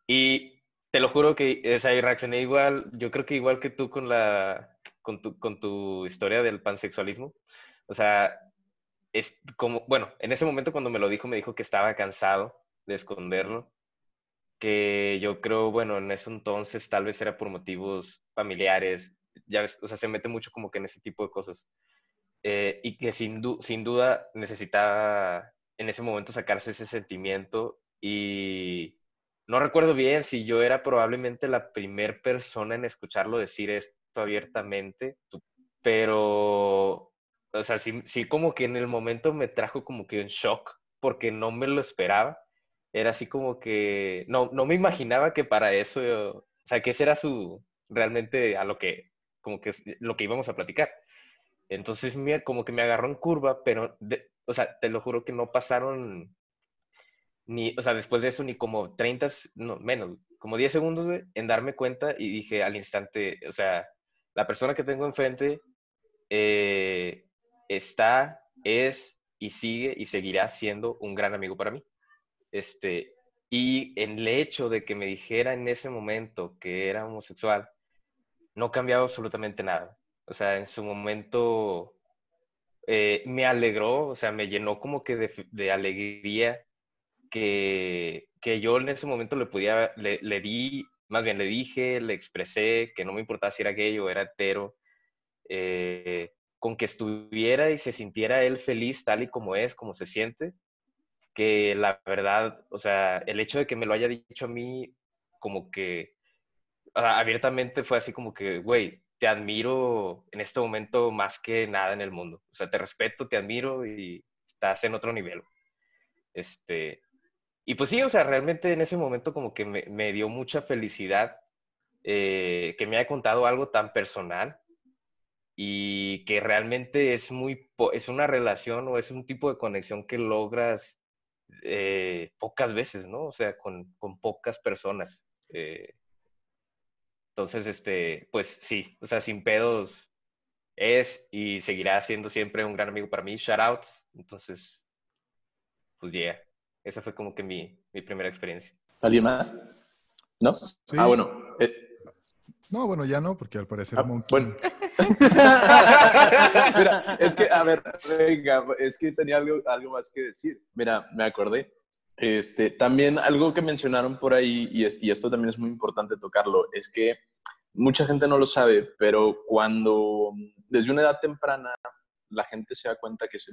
Y te lo juro que, o sea, reaccioné igual, yo creo que igual que tú con la, con tu, con tu historia del pansexualismo. O sea, es como, bueno, en ese momento cuando me lo dijo, me dijo que estaba cansado de esconderlo, que yo creo, bueno, en ese entonces tal vez era por motivos familiares, ya ves, o sea, se mete mucho como que en ese tipo de cosas. Eh, y que sin, sin duda necesitaba en ese momento sacarse ese sentimiento y no recuerdo bien si yo era probablemente la primera persona en escucharlo decir esto abiertamente, pero, o sea, sí, sí como que en el momento me trajo como que un shock porque no me lo esperaba. Era así como que, no, no me imaginaba que para eso, o sea, que ese era su, realmente a lo que, como que lo que íbamos a platicar. Entonces, como que me agarró en curva, pero, o sea, te lo juro que no pasaron ni, o sea, después de eso, ni como 30, no, menos, como 10 segundos, en darme cuenta y dije al instante, o sea, la persona que tengo enfrente eh, está, es y sigue y seguirá siendo un gran amigo para mí. Este, y el hecho de que me dijera en ese momento que era homosexual, no cambiaba absolutamente nada. O sea, en su momento eh, me alegró, o sea, me llenó como que de, alegría que, que, yo en ese momento le podía, le, le, di más bien le dije, le expresé que no me importaba si era gay o era hetero, eh, con que estuviera y se sintiera él feliz tal y como es, como se siente, que la verdad, o sea, el hecho de que me lo haya dicho a mí como que abiertamente fue así como que, güey, te admiro en este momento más que nada en el mundo. O sea, te respeto, te admiro y estás en otro nivel. Este, y pues sí, o sea, realmente en ese momento como que me, dio mucha felicidad eh, que me haya contado algo tan personal y que realmente es muy, es una relación o es un tipo de conexión que logras eh, pocas veces, ¿no? O sea, con, pocas personas. Eh. entonces, este, pues sí, o sea, sin pedos es y seguirá siendo siempre un gran amigo para mí. Shout out. Entonces, pues yeah. Esa fue como que mi, mi primera experiencia. ¿Alguien más? ¿No? Ah, bueno. Eh. No, bueno, ya no, porque al parecer ah, Bueno. Mira, es que, a ver, venga, es que tenía algo, algo más que decir. Mira, me acordé. Este, también algo que mencionaron por ahí, y, y esto también es muy importante tocarlo, es que mucha gente no lo sabe, pero cuando desde una edad temprana la gente se da cuenta que se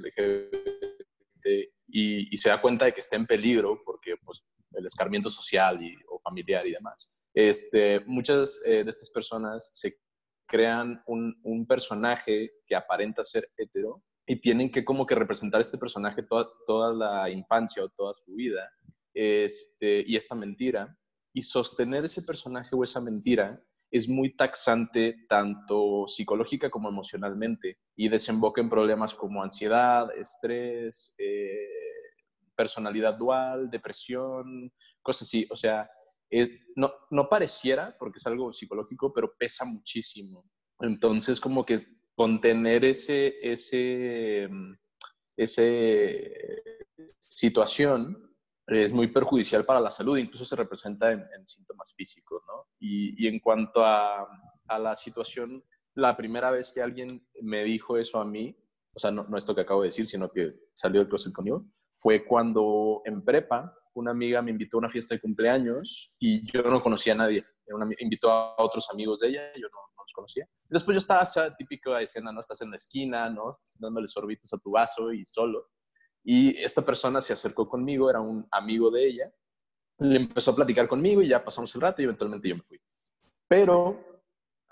Y, se da cuenta de que está en peligro porque pues, el escarmiento social y, o familiar y demás. Este, muchas eh, de estas personas se crean un, un, personaje que aparenta ser hetero y tienen que como que representar este personaje toda, toda la infancia o toda su vida este, y esta mentira y sostener ese personaje o esa mentira es muy taxante tanto psicológica como emocionalmente y desemboca en problemas como ansiedad, estrés, eh, personalidad dual, depresión, cosas así. O sea, no, no pareciera, porque es algo psicológico, pero pesa muchísimo. Entonces, como que contener ese, ese, ese situación es muy perjudicial para la salud, incluso se representa en, síntomas físicos, ¿no? Y, y en cuanto a, a, la situación, la primera vez que alguien me dijo eso a mí, o sea, no, no esto que acabo de decir, sino que salió del closet conmigo, fue cuando en prepa una amiga me invitó a una fiesta de cumpleaños y yo no conocía a nadie. Una, invitó a otros amigos de ella, yo no, los conocía. Después yo estaba, o sea, típica escena, ¿no? Estás en la esquina, ¿no? dándole sorbitos a tu vaso y solo. Y esta persona se acercó conmigo, era un amigo de ella, le empezó a platicar conmigo y ya pasamos el rato y eventualmente yo me fui. Pero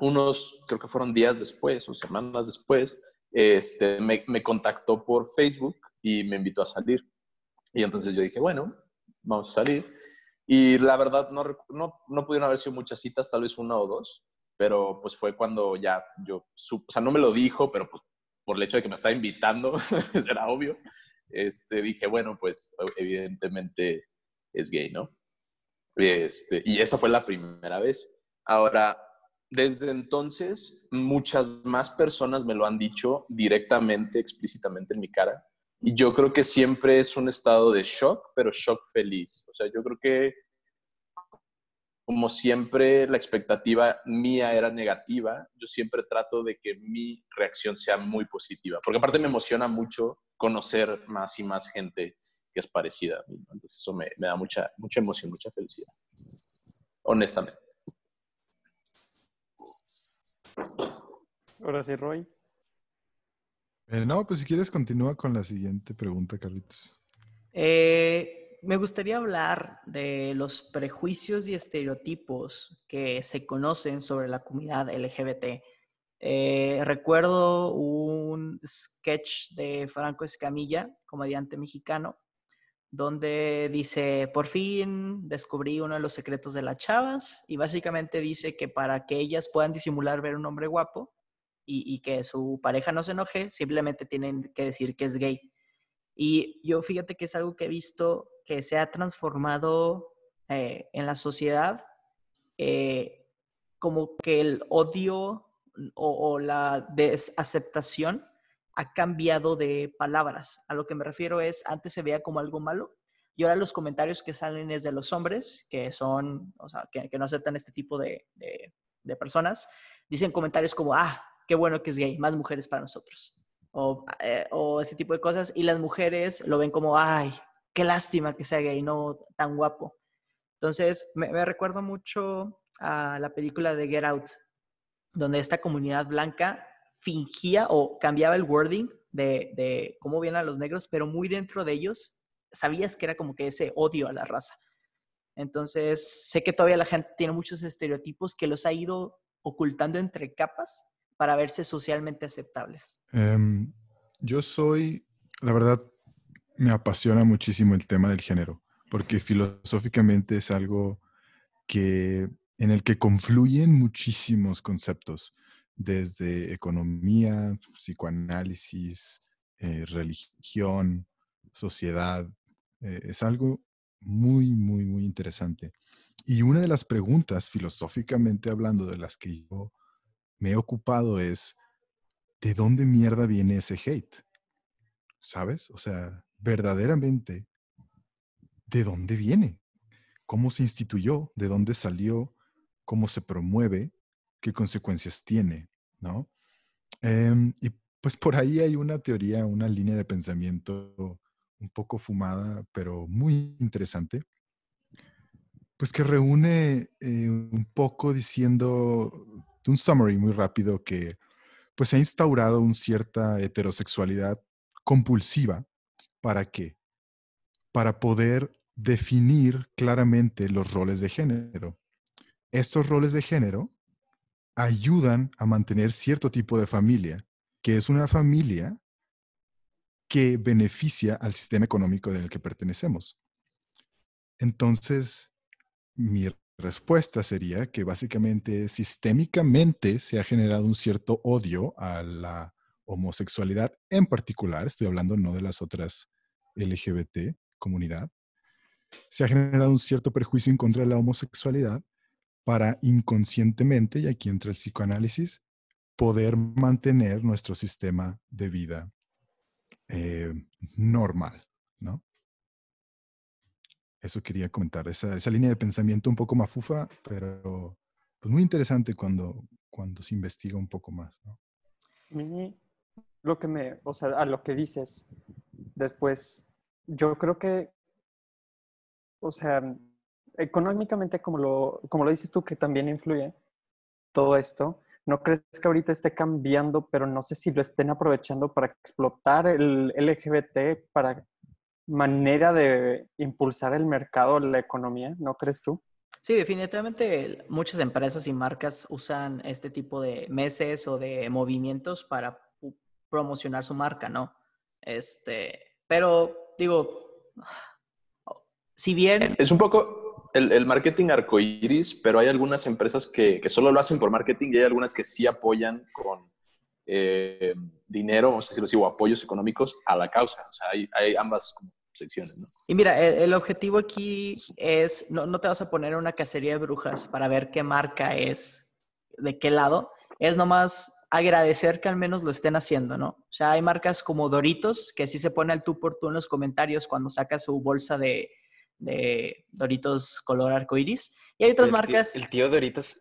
unos, creo que fueron días después o semanas después, este, me, contactó por Facebook y me invitó a salir. Y entonces yo dije, bueno, vamos a salir. Y la verdad, no, no, no pudieron haber sido muchas citas, tal vez una o dos, pero pues fue cuando ya yo, o sea, no me lo dijo, pero pues por el hecho de que me estaba invitando, era obvio, este, dije, bueno, pues evidentemente es gay, ¿no? Este, y esa fue la primera vez. Ahora, desde entonces, muchas más personas me lo han dicho directamente, explícitamente en mi cara. Y yo creo que siempre es un estado de shock, pero shock feliz. O sea, yo creo que como siempre la expectativa mía era negativa, yo siempre trato de que mi reacción sea muy positiva, porque aparte me emociona mucho conocer más y más gente que es parecida a mí. Entonces eso me, me, da mucha, mucha emoción, mucha felicidad, honestamente. Ahora sí, Roy. Eh, no, pues si quieres continúa con la siguiente pregunta, Carlitos. Eh, me gustaría hablar de los prejuicios y estereotipos que se conocen sobre la comunidad LGBT. Eh, recuerdo un sketch de Franco Escamilla, comediante mexicano, donde dice, por fin descubrí uno de los secretos de las chavas y básicamente dice que para que ellas puedan disimular ver un hombre guapo, y, que su pareja no se enoje, simplemente tienen que decir que es gay. Y yo fíjate que es algo que he visto que se ha transformado eh, en la sociedad, eh, como que el odio o, la desaceptación ha cambiado de palabras. A lo que me refiero es, antes se veía como algo malo y ahora los comentarios que salen es de los hombres, que son, o sea, que, no aceptan este tipo de, de personas, dicen comentarios como, ah, qué bueno que es gay, más mujeres para nosotros. Eh, o, ese tipo de cosas. Y las mujeres lo ven como, ay, qué lástima que sea gay, no tan guapo. Entonces, me, recuerdo mucho a la película de Get Out, donde esta comunidad blanca fingía o cambiaba el wording de, de cómo vienen a los negros, pero muy dentro de ellos sabías que era como que ese odio a la raza. Entonces, sé que todavía la gente tiene muchos estereotipos que los ha ido ocultando entre capas para verse socialmente aceptables? Em, yo soy, la verdad, me apasiona muchísimo el tema del género, porque filosóficamente es algo que, en el que confluyen muchísimos conceptos, desde economía, psicoanálisis, eh, religión, sociedad. Eh, es algo muy, muy, muy interesante. Y una de las preguntas, filosóficamente hablando, de las que yo me he ocupado es, ¿de dónde mierda viene ese hate? ¿Sabes? O sea, verdaderamente, ¿de dónde viene? ¿Cómo se instituyó? ¿De dónde salió? ¿Cómo se promueve? ¿Qué consecuencias tiene? ¿No? Em, y pues por ahí hay una teoría, una línea de pensamiento un poco fumada, pero muy interesante, pues que reúne eh, un poco diciendo un summary muy rápido que pues ha instaurado una cierta heterosexualidad compulsiva. ¿Para qué? Para poder definir claramente los roles de género. Estos roles de género ayudan a mantener cierto tipo de familia, que es una familia que beneficia al sistema económico en el que pertenecemos. Entonces, mi respuesta sería que básicamente sistémicamente se ha generado un cierto odio a la homosexualidad en particular, estoy hablando no de las otras LGBT comunidad, se ha generado un cierto prejuicio en contra de la homosexualidad para inconscientemente, y aquí entra el psicoanálisis, poder mantener nuestro sistema de vida eh, normal, ¿no? Eso quería comentar, esa, esa, línea de pensamiento un poco mafufa, pero pues muy interesante cuando, cuando se investiga un poco más, ¿no? lo que me, o sea, a lo que dices, después, yo creo que, o sea, económicamente, como lo, como lo dices tú, que también influye todo esto, ¿no crees que ahorita esté cambiando, pero no sé si lo estén aprovechando para explotar el LGBT, para manera de impulsar el mercado, la economía, ¿no crees tú? Sí, definitivamente muchas empresas y marcas usan este tipo de meses o de movimientos para promocionar su marca, ¿no? Este, pero digo, si bien... Es un poco el, el marketing arcoíris, pero hay algunas empresas que, que, solo lo hacen por marketing y hay algunas que sí apoyan con eh, dinero, vamos a decirlo así, o apoyos económicos a la causa. O sea, hay, hay ambas secciones, ¿no? Y mira, el, objetivo aquí es, no, no te vas a poner una cacería de brujas para ver qué marca es, de qué lado, es nomás agradecer que al menos lo estén haciendo, ¿no? O sea, hay marcas como Doritos, que sí se pone al tú por tú en los comentarios cuando saca su bolsa de, de Doritos color arcoiris. Y hay otras el marcas... Tío, el tío Doritos.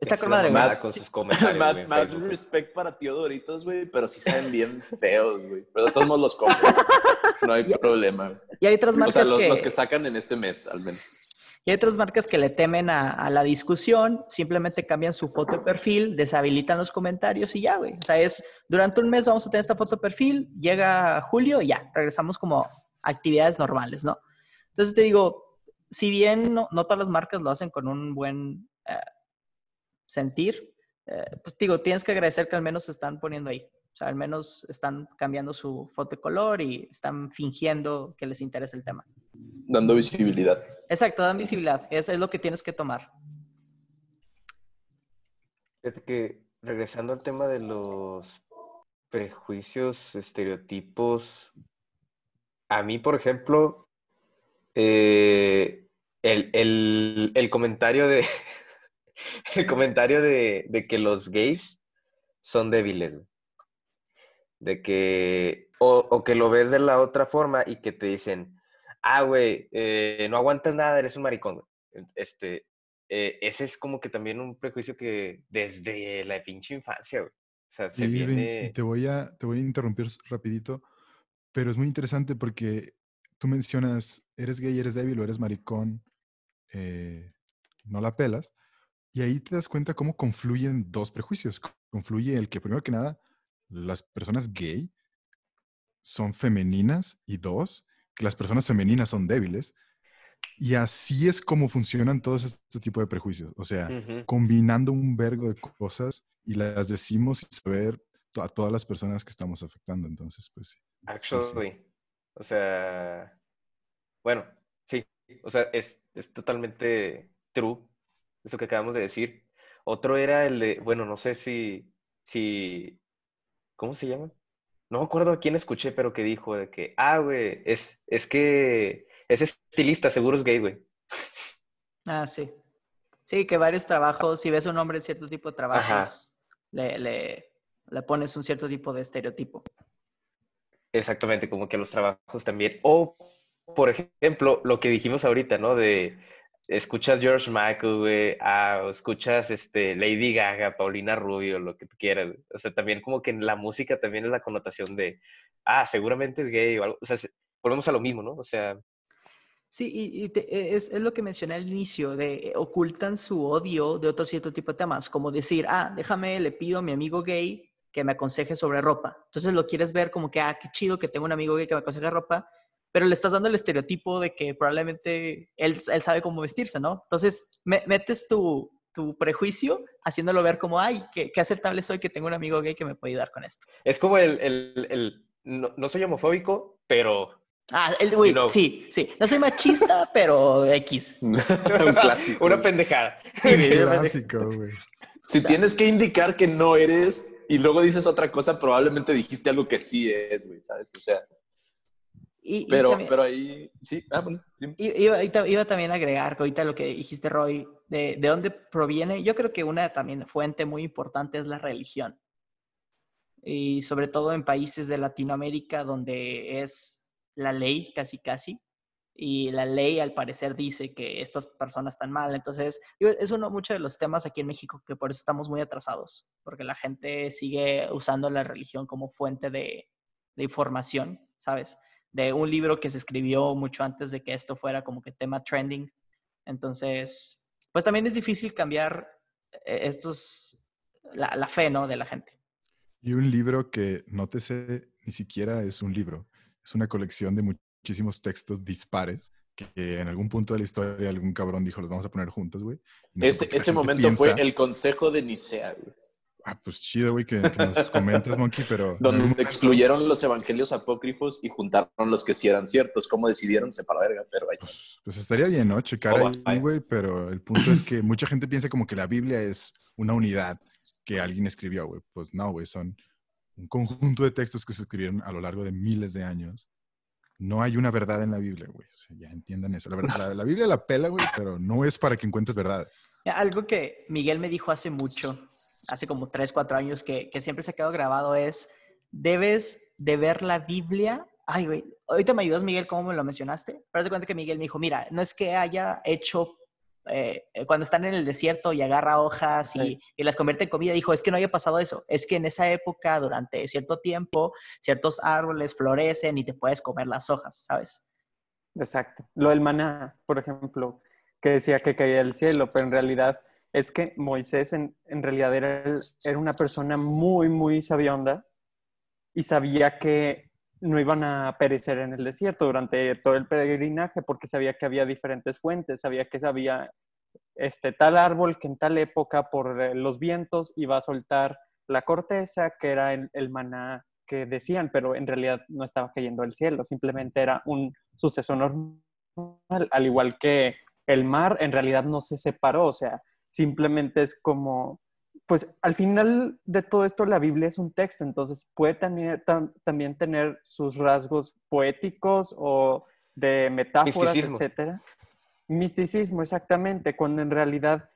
Está es con madre, güey. con sus comentarios. Más, güey, más Facebook. respect para tío Doritos, güey, pero sí saben bien feos, güey. Pero de todos modos los compro. No hay problema. güey. Y hay otras O marcas sea, los, que... los que sacan en este mes, al menos. Y hay otras marcas que le temen a, a la discusión, simplemente cambian su foto de perfil, deshabilitan los comentarios y ya, güey. O sea, es durante un mes vamos a tener esta foto de perfil, llega julio y ya, regresamos como actividades normales, ¿no? Entonces te digo, si bien no, no todas las marcas lo hacen con un buen eh, sentir, eh, pues digo, tienes que agradecer que al menos se están poniendo ahí. O sea, al menos están cambiando su foto de color y están fingiendo que les interesa el tema. Dando visibilidad. Exacto, dan visibilidad. Eso es lo que tienes que tomar. Fíjate que regresando al tema de los prejuicios, estereotipos, a mí, por ejemplo, eh, el, el- el comentario de el comentario de, de que los gays son débiles, güey. de que o, o que lo ves de la otra forma y que te dicen, ah, güey, eh, no aguantas nada, eres un maricón, güey". Este, eh, ese es como que también un prejuicio que desde la pinche infancia, güey. O sea, se Y, Irving, viene... y te voy a te voy a interrumpir rapidito, pero es muy interesante porque tú mencionas, eres gay, eres débil o eres maricón, eh, no la pelas, y ahí te das cuenta cómo confluyen dos prejuicios. Co- Confluye el que, primero que nada, las personas gay son femeninas y dos, que las personas femeninas son débiles. Y así es como funcionan todos este tipo de prejuicios. O sea, combinando un vergo de cosas y las decimos sin saber a todas las personas que estamos afectando. Entonces, pues sí. sí, sí. O sea, bueno, sí. O sea, es, es totalmente true esto que acabamos de decir. Otro era el de, bueno, no sé si, si, ¿cómo se llama? No me acuerdo a quién escuché, pero que dijo de que, ah, güey, es, es que ese estilista seguro es gay, güey. Ah, sí. Sí, que varios trabajos, si ves un hombre en cierto tipo de trabajos, le, le, le pones un cierto tipo de estereotipo. Exactamente, como que los trabajos también. O, por ejemplo, lo que dijimos ahorita, ¿no? De escuchas George Michael, ah, escuchas este, Lady Gaga, Paulina Rubio, lo que tú quieras. O sea, también como que en la música también es la connotación de, ah, seguramente es gay o algo. O sea, se- volvemos a lo mismo, ¿no? O sea, Sí, y, te- e, es, es lo que mencioné al inicio, de eh, ocultan su odio de otro cierto tipo de temas, como decir, ah, déjame, le pido a mi amigo gay que me aconseje sobre ropa. Entonces lo quieres ver como que, ah, qué chido que tengo un amigo gay que me aconseja ropa, pero le estás dando el estereotipo de que probablemente él, él sabe cómo vestirse, ¿no? Entonces me- metes tu, tu prejuicio haciéndolo ver como, ay, qué, qué aceptable soy que tengo un amigo gay que me puede ayudar con esto. es como el, el, el- no, no soy homofóbico, pero Ah, el, güey, know. sí, sí. No soy machista, pero X. Un clásico. Una pendejada. Sí. Clásico, güey. Si tienes que indicar que no eres y luego dices otra cosa, probablemente dijiste algo que sí es, güey, ¿sabes? O sea, Y- y pero, también- pero ahí, sí, ah, bueno, Iba, iba- iba también a agregar que ahorita lo que dijiste, Roy, de, de dónde proviene. Yo creo que una también fuente muy importante es la religión. Y sobre todo en países de Latinoamérica donde es la ley casi casi. Y la ley al parecer dice que estas personas están mal. Entonces, es uno mucho de los temas aquí en México que por eso estamos muy atrasados. Porque la gente sigue usando la religión como fuente de, de información, ¿sabes? de un libro que se escribió mucho antes de que esto fuera como que tema trending. Entonces, pues también es difícil cambiar eh, estos, la, fe, ¿no? De la gente. Y un libro que, nótese, ni siquiera es un libro. Es una colección de muchísimos textos dispares que en algún punto de la historia algún cabrón dijo, los vamos a poner juntos, güey. No Ese, ese momento fue el consejo de Nicea, güey, Ah, pues chido, güey, que, que nos comentes, Monkey, pero... donde momento- excluyeron los evangelios apócrifos y juntaron los que sí eran ciertos. ¿Cómo decidieron? Se para verga, pero ahí está. Pues, pues estaría bien, ¿no? Checar Oh, ahí, güey, pero el punto es que mucha gente piensa como que la Biblia es una unidad que alguien escribió, güey. Pues no, güey, son un conjunto de textos que se escribieron a lo largo de miles de años. No hay una verdad en la Biblia, güey. O sea, ya entiendan eso. La, verdad, la, la Biblia la pela, güey, pero no es para que encuentres verdades. Algo que Miguel me dijo hace mucho, hace como 3, 4 años, que, que siempre se ha quedado grabado es, debes de ver la Biblia. Ay, güey, ahorita me ayudas, Miguel, cómo me lo mencionaste. Pero haz de cuenta que Miguel me dijo, mira, no es que haya hecho, eh, cuando están en el desierto y agarra hojas y, Sí. y las convierte en comida, dijo, es que no haya pasado eso. Es que en esa época, durante cierto tiempo, ciertos árboles florecen y te puedes comer las hojas, ¿sabes? Exacto. Lo del maná, por ejemplo, que decía que caía del cielo, pero en realidad es que Moisés en, en realidad era, era una persona muy, muy sabionda y sabía que no iban a perecer en el desierto durante todo el peregrinaje porque sabía que había diferentes fuentes, sabía que había este tal árbol que en tal época por eh, los vientos iba a soltar la corteza, que era el, el maná que decían, pero en realidad no estaba cayendo del cielo, simplemente era un suceso normal, al igual que el mar en realidad no se separó, o sea, simplemente es como, pues al final de todo esto la Biblia es un texto, entonces puede también, tam- también tener sus rasgos poéticos o de metáforas, Misticismo. etcétera. Misticismo, exactamente, cuando en realidad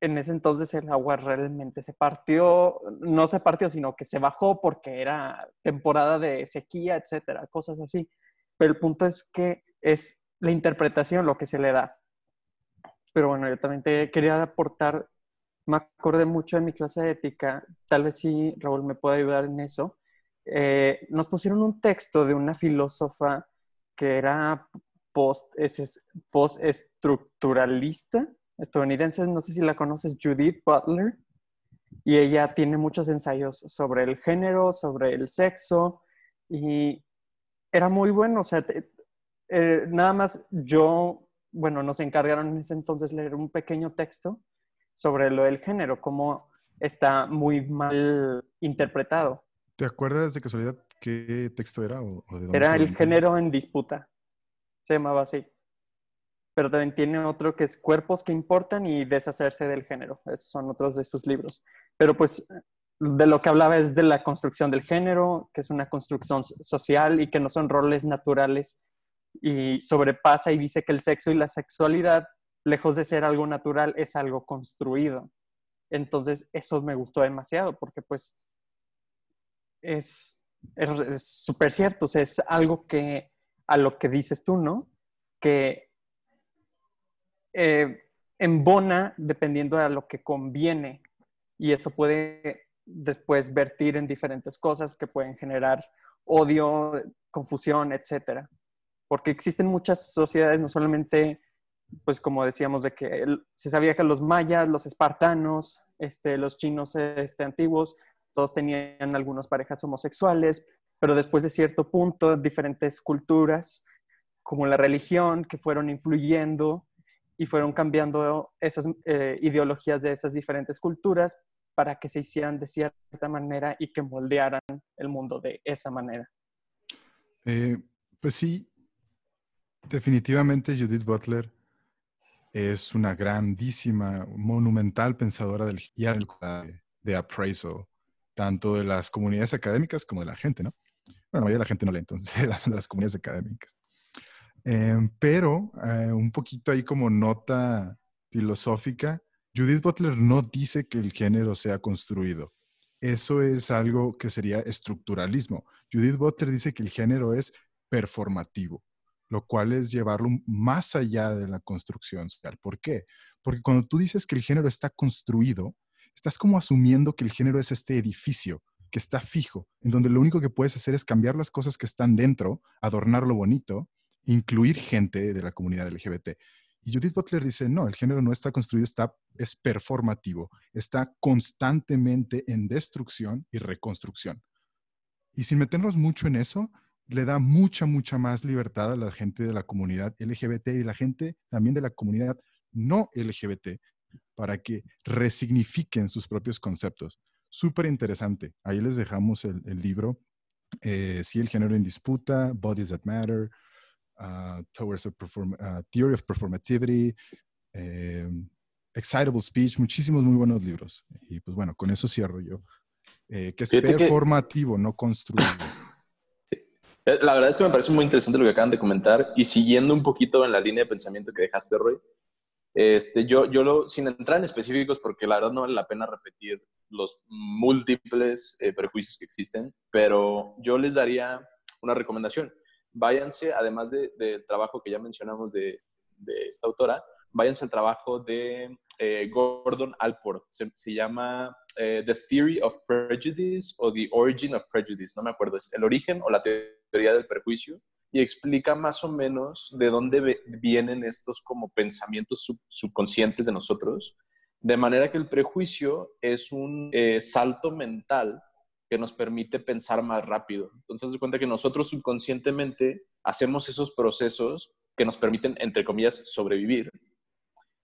en ese entonces el agua realmente se partió, no se partió, sino que se bajó porque era temporada de sequía, etcétera, cosas así. Pero el punto es que es la interpretación lo que se le da. Pero bueno, yo también te quería aportar, me acordé mucho de mi clase de ética, tal vez sí Raúl me puede ayudar en eso. Eh, nos pusieron un texto de una filósofa que era post, es- es- post-estructuralista estadounidense, no sé si la conoces, Judith Butler, y ella tiene muchos ensayos sobre el género, sobre el sexo, y era muy bueno, o sea, eh, nada más yo, bueno, nos encargaron en ese entonces leer un pequeño texto sobre lo del género, cómo está muy mal interpretado. ¿Te acuerdas de casualidad qué texto era? O, o de dónde Era el género en disputa, se llamaba así. Pero también tiene otro que es Cuerpos que importan y Deshacerse del género. Esos son otros de sus libros. Pero pues de lo que hablaba es de la construcción del género, que es una construcción so- social y que no son roles naturales y sobrepasa y dice que el sexo y la sexualidad, lejos de ser algo natural, es algo construido. Entonces eso me gustó demasiado porque pues es súper cierto, o sea, es algo que a lo que dices tú, ¿no? Que eh, embona dependiendo de lo que conviene y eso puede después vertir en diferentes cosas que pueden generar odio, confusión, etcétera. Porque existen muchas sociedades, no solamente, pues como decíamos, de que se sabía que los mayas, los espartanos, este, los chinos este, antiguos, todos tenían algunas parejas homosexuales, pero después de cierto punto, diferentes culturas, como la religión, que fueron influyendo y fueron cambiando esas eh, ideologías de esas diferentes culturas para que se hicieran de cierta manera y que moldearan el mundo de esa manera. Eh, pues sí, Definitivamente Judith Butler es una grandísima, monumental pensadora del de appraisal, tanto de las comunidades académicas como de la gente, ¿no? Bueno, la mayoría de la gente no lee, entonces, de las comunidades académicas. Em, pero eh, un poquito ahí como nota filosófica, Judith Butler no dice que el género sea construido. Eso es algo que sería estructuralismo. Judith Butler dice que el género es performativo, lo cual es llevarlo más allá de la construcción social. ¿Por qué? Porque cuando tú dices que el género está construido, estás como asumiendo que el género es este edificio que está fijo, en donde lo único que puedes hacer es cambiar las cosas que están dentro, adornarlo bonito, incluir gente de la comunidad LGBT. Y Judith Butler dice, no, el género no está construido, está, es performativo, está constantemente en destrucción y reconstrucción. Y sin meternos mucho en eso, le da mucha, mucha más libertad a la gente de la comunidad LGBT y la gente también de la comunidad no LGBT para que resignifiquen sus propios conceptos. Súper interesante. Ahí les dejamos el, libro. Eh, sí, el género en disputa, Bodies That Matter, uh, Towards a uh, Theory of Performativity, em, Excitable Speech, muchísimos muy buenos libros. Y pues bueno, con eso cierro yo. Eh, que es performativo, no construido. Eh, la verdad es que me parece muy interesante lo que acaban de comentar y siguiendo un poquito en la línea de pensamiento que dejaste, Roy, este, yo, yo lo, sin entrar en específicos, porque la verdad no vale la pena repetir los múltiples eh, prejuicios que existen, pero yo les daría una recomendación. Váyanse, además del trabajo que ya mencionamos de, de, esta autora, váyanse al trabajo de eh, Gordon Alport. Se, se llama eh, The Theory of Prejudice o The Origin of Prejudice, no me acuerdo, es el origen o la teoría del prejuicio y explica más o menos de dónde vienen estos como pensamientos subconscientes de nosotros, de manera que el prejuicio es un eh, salto mental que nos permite pensar más rápido. Entonces, se cuenta que nosotros subconscientemente hacemos esos procesos que nos permiten, entre comillas, sobrevivir.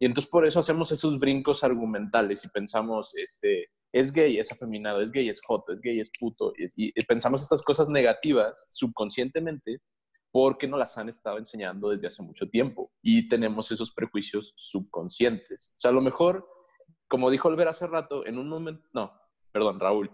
Y entonces por eso hacemos esos brincos argumentales y pensamos, este, es gay, es afeminado, es gay, es joto, es gay, es puto. y pensamos estas cosas negativas subconscientemente porque nos las han estado enseñando desde hace mucho tiempo y tenemos esos prejuicios subconscientes. O sea, a lo mejor, como dijo Olver hace rato, en un momento, no, perdón, Raúl,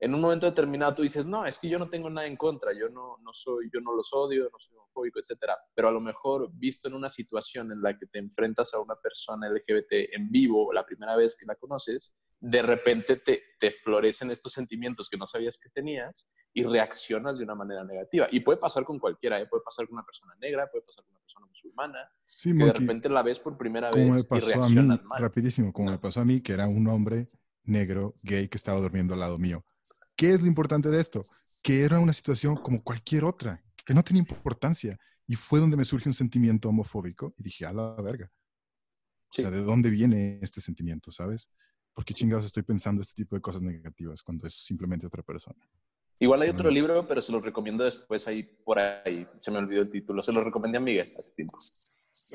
en un momento determinado tú dices, no, es que yo no tengo nada en contra, yo no, no soy, yo no los odio, no soy homofóbico, etcétera. Pero a lo mejor, visto en una situación en la que te enfrentas a una persona LGBT en vivo la primera vez que la conoces, de repente te, te florecen estos sentimientos que no sabías que tenías y reaccionas de una manera negativa. Y puede pasar con cualquiera, ¿eh? puede pasar con una persona negra, puede pasar con una persona musulmana, sí, que de repente la ves por primera vez me pasó y reaccionas a mí, Rapidísimo, como me pasó a mí, que era un hombre negro, gay, que estaba durmiendo al lado mío. ¿Qué es lo importante de esto? Que era una situación como cualquier otra, que no tenía importancia. Y fue donde me surge un sentimiento homofóbico y dije, a la verga. O sea, ¿de dónde viene este sentimiento, sabes? ¿Por qué chingados estoy pensando este tipo de cosas negativas cuando es simplemente otra persona? Igual hay otro libro, pero se lo recomiendo después ahí por ahí. Se me olvidó el título. Se lo recomendé a Miguel hace tiempo.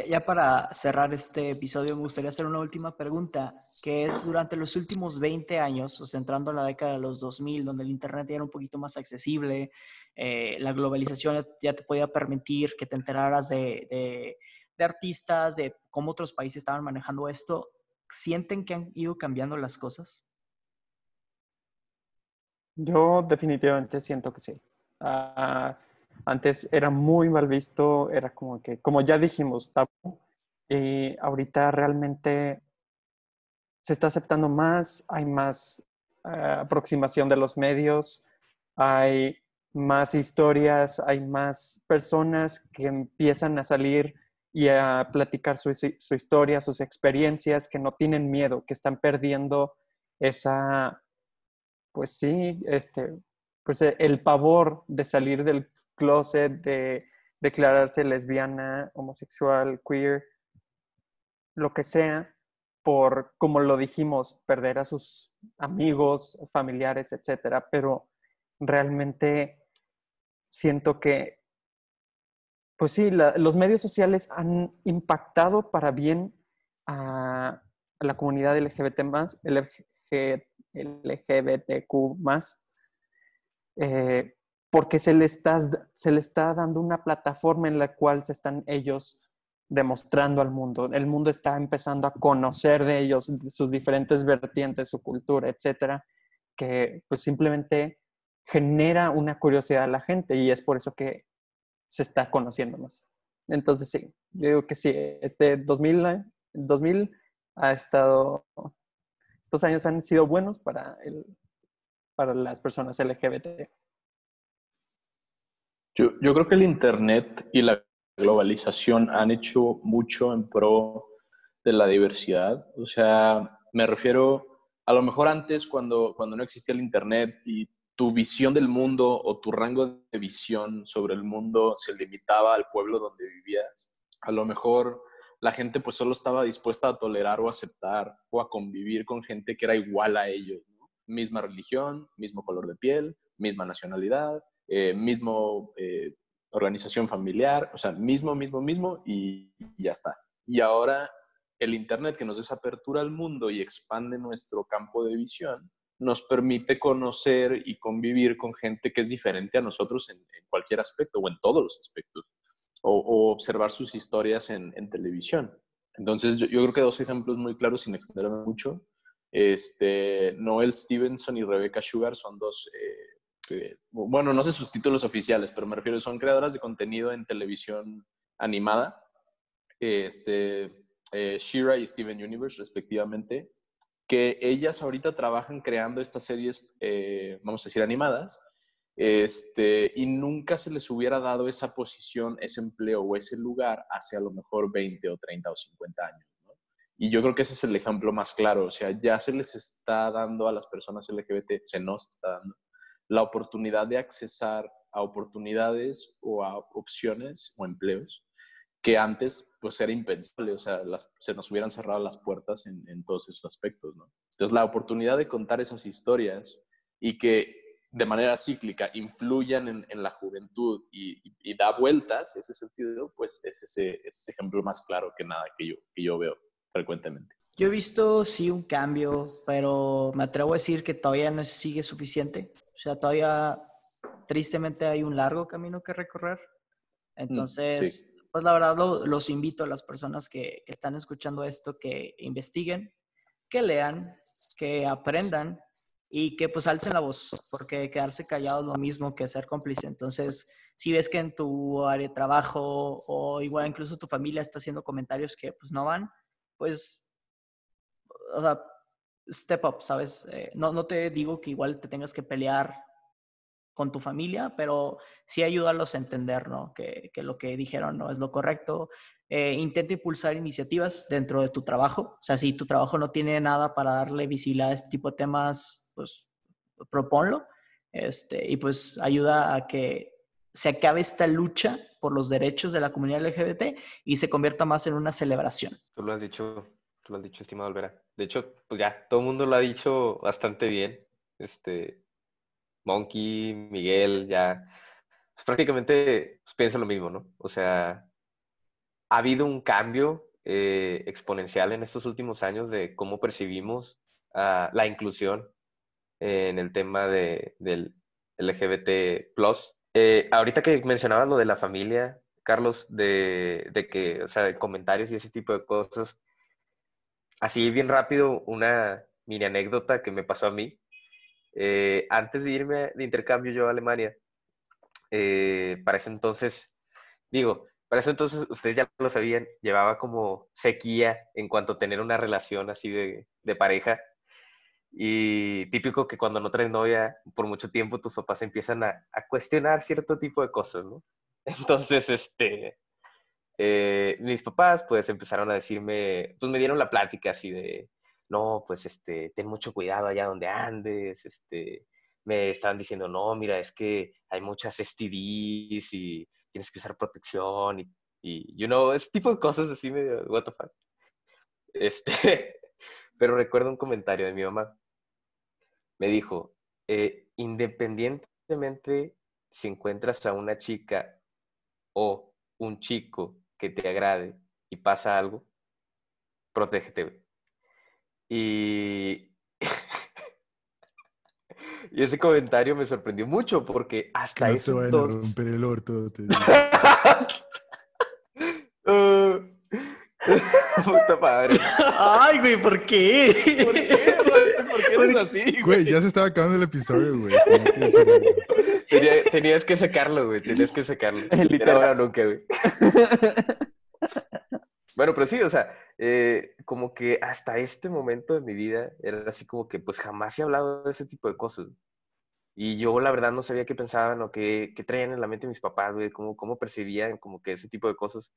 Ya para cerrar este episodio, me gustaría hacer una última pregunta, que es durante los últimos 20 años, o sea, entrando a la década de los 2000, donde el Internet ya era un poquito más accesible, eh, la globalización ya te podía permitir que te enteraras de, de artistas, de cómo otros países estaban manejando esto, ¿sienten que han ido cambiando las cosas? Yo definitivamente siento que sí. Ah, antes era muy mal visto, era como que, como ya dijimos, tabú. Y ahorita realmente se está aceptando más, hay más eh, aproximación de los medios, hay más historias, hay más personas que empiezan a salir y a platicar su, su, historia, sus experiencias, que no tienen miedo, que están perdiendo esa, pues sí, este, pues el pavor de salir del closet, de declararse lesbiana, homosexual, queer, lo que sea, por, como lo dijimos, perder a sus amigos, familiares, etcétera, pero realmente siento que, pues sí, los medios sociales han impactado para bien a, la comunidad LGBT más, LGBTQ más, eh, porque se le, está, se está dando una plataforma en la cual se están ellos demostrando al mundo. El mundo está empezando a conocer de ellos, sus diferentes vertientes, su cultura, etcétera, que pues simplemente genera una curiosidad a la gente y es por eso que se está conociendo más. Entonces, sí, digo que sí, este 2000, 2000 ha estado, estos años han sido buenos para, el, para las personas LGBT. Yo, yo creo que el Internet y la globalización han hecho mucho en pro de la diversidad. O sea, me refiero, a lo mejor antes, cuando, cuando no existía el Internet y tu visión del mundo o tu rango de visión sobre el mundo se limitaba al pueblo donde vivías. A lo mejor la gente pues solo estaba dispuesta a tolerar o aceptar o a convivir con gente que era igual a ellos. Misma religión, mismo color de piel, misma nacionalidad, eh, mismo eh, organización familiar, o sea, mismo, mismo, mismo y, ya está. Y ahora el Internet que nos desapertura al mundo y expande nuestro campo de visión, nos permite conocer y convivir con gente que es diferente a nosotros en, cualquier aspecto o en todos los aspectos, o, observar sus historias en, televisión. Entonces, yo, creo que dos ejemplos muy claros, sin extenderme mucho. Este, Noel Stevenson y Rebecca Sugar son dos, eh, bueno, no sé sus títulos oficiales, pero me refiero, son creadoras de contenido en televisión animada. Este, eh, Shira y Steven Universe, respectivamente que ellas ahorita trabajan creando estas series, eh, vamos a decir, animadas, este, y nunca se les hubiera dado esa posición, ese empleo o ese lugar hace a lo mejor 20 o 30 o 50 años. Y yo creo que ese es el ejemplo más claro, o sea, ya se les está dando a las personas LGBT, se nos está dando la oportunidad de accesar a oportunidades o a opciones o empleos que antes pues era impensable, o sea, se nos hubieran cerrado las puertas en, todos esos aspectos, ¿no? Entonces la oportunidad de contar esas historias y que de manera cíclica influyan en, la juventud y, da vueltas, ese sentido, pues es ese, ese ejemplo más claro que nada que yo, que yo veo frecuentemente. Yo he visto sí un cambio, pero me atrevo a decir que todavía no sigue suficiente. O sea, todavía tristemente hay un largo camino que recorrer. Mm, Entonces, pues la verdad los invito a las personas que, están escuchando esto que investiguen, que lean, que aprendan y que pues alcen la voz, porque quedarse callado es lo mismo que ser cómplice. Entonces, si ves que en tu área de trabajo o igual incluso tu familia está haciendo comentarios que pues no van, pues, o sea, step up, ¿sabes? Eh, no, no te digo que igual te tengas que pelear con tu familia, pero sí ayúdalos a entender ¿no? que, que lo que dijeron no es lo correcto. Eh, intenta impulsar iniciativas dentro de tu trabajo. O sea, si tu trabajo no tiene nada para darle visibilidad a este tipo de temas, pues proponlo. Este, y pues ayuda a que se acabe esta lucha por los derechos de la comunidad LGBT y se convierta más en una celebración. Tú lo has dicho, tú lo has dicho, estimado Olvera. De hecho, pues ya, todo el mundo lo ha dicho bastante bien. Este, Monkey, Miguel, ya pues, prácticamente pues, lo mismo, ¿no? O sea, ha habido un cambio eh, exponencial en estos últimos años de cómo percibimos ah, la inclusión en el tema de, del LGBT+. Eh, ahorita que mencionabas lo de la familia, Carlos, de, de que, o sea, comentarios y ese tipo de cosas, así bien rápido, una mini anécdota que me pasó a mí. Eh, antes de irme de intercambio yo a Alemania, eh, para ese entonces, digo, para ese entonces ustedes ya lo sabían, llevaba como sequía en cuanto a tener una relación así de, de pareja. Y típico que cuando no traes novia por mucho tiempo, tus papás empiezan a, a cuestionar cierto tipo de cosas, ¿no? Entonces, este, eh, mis papás pues empezaron a decirme, pues me dieron la plática así de, no, pues este, ten mucho cuidado allá donde andes, este, me estaban diciendo, no, mira, es que hay muchas STDs y tienes que usar protección y, y you know, ese tipo de cosas así medio, what the fuck. Este, pero recuerdo un comentario de mi mamá. Me dijo, eh, independientemente si encuentras a una chica o un chico que te agrade y pasa algo, protégete. Y Y ese comentario me sorprendió mucho porque Que hasta no te a dos... romper el orto. te digo. Uh, Puta madre. Ay, güey, ¿por qué? ¿Por qué, güey? ¿Por qué eres así, Güey, güey? ya se estaba acabando el episodio, güey. Tenía tenías que sacarlo, güey. Tenías que sacarlo. Literal. Era nunca, güey. Bueno, pero sí, o sea, eh, como que hasta este momento de mi vida era así como que pues jamás he hablado de ese tipo de cosas. Y yo la verdad no sabía qué pensaban o qué, qué traían en la mente mis papás, güey, cómo, cómo percibían como que ese tipo de cosas.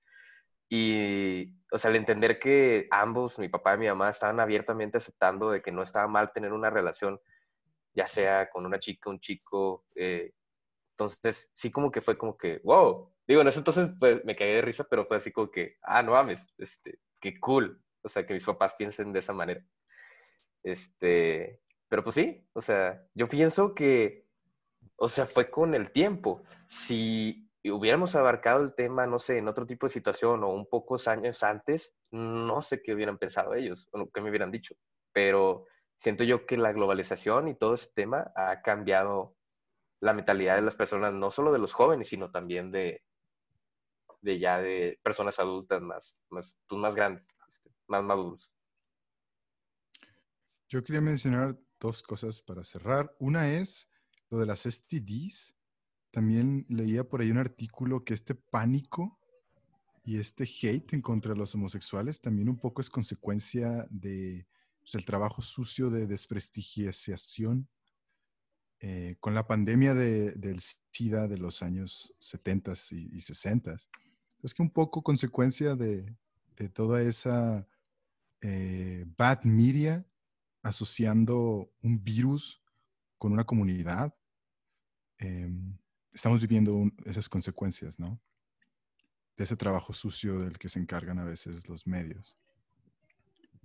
Y, o sea, al entender que ambos, mi papá y mi mamá, estaban abiertamente aceptando de que no estaba mal tener una relación, ya sea con una chica, un chico, eh, entonces sí como que fue como que, wow. Digo, en ese entonces pues, me caí de risa, pero fue así como que, ah, no mames, este, qué cool. O sea, que mis papás piensen de esa manera. Este, pero pues sí, o sea, yo pienso que, o sea, fue con el tiempo. Si hubiéramos abarcado el tema, no sé, en otro tipo de situación o un pocos años antes, no sé qué hubieran pensado ellos o qué me hubieran dicho. Pero siento yo que la globalización y todo ese tema ha cambiado la mentalidad de las personas, no solo de los jóvenes, sino también de, de ya de personas adultas más, más, pues más grandes, este, más maduros. Yo quería mencionar dos cosas para cerrar. Una es lo de las STDs. También leía por ahí un artículo que este pánico y este hate en contra de los homosexuales también un poco es consecuencia de pues, trabajo sucio de desprestigiación eh, con la pandemia de- del SIDA de los años 70 y, y 60. Es que un poco consecuencia de, de toda esa eh, bad media asociando un virus con una comunidad, em, estamos viviendo esas consecuencias, ¿no? De ese trabajo sucio del que se encargan a veces los medios.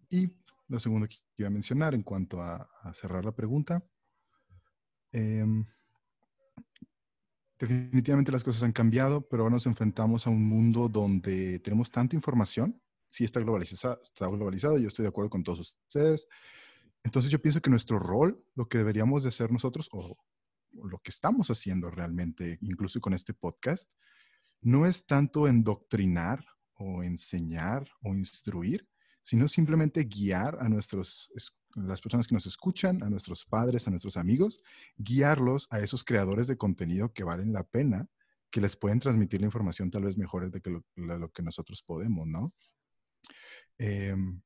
Y lo segundo que iba a mencionar en cuanto a, a cerrar la pregunta, em, definitivamente las cosas han cambiado, pero ahora nos enfrentamos a un mundo donde tenemos tanta información. Sí, está globalizado, está globalizado, yo estoy de acuerdo con todos ustedes. Entonces yo pienso que nuestro rol, lo que deberíamos de hacer nosotros, o, lo que estamos haciendo realmente, incluso con este podcast, no es tanto endoctrinar o enseñar o instruir, sino simplemente guiar a nuestros, es- las personas que nos escuchan, a nuestros padres, a nuestros amigos, guiarlos a esos creadores de contenido que valen la pena, que les pueden transmitir la información tal vez mejor de que lo, que nosotros podemos, ¿no? Em,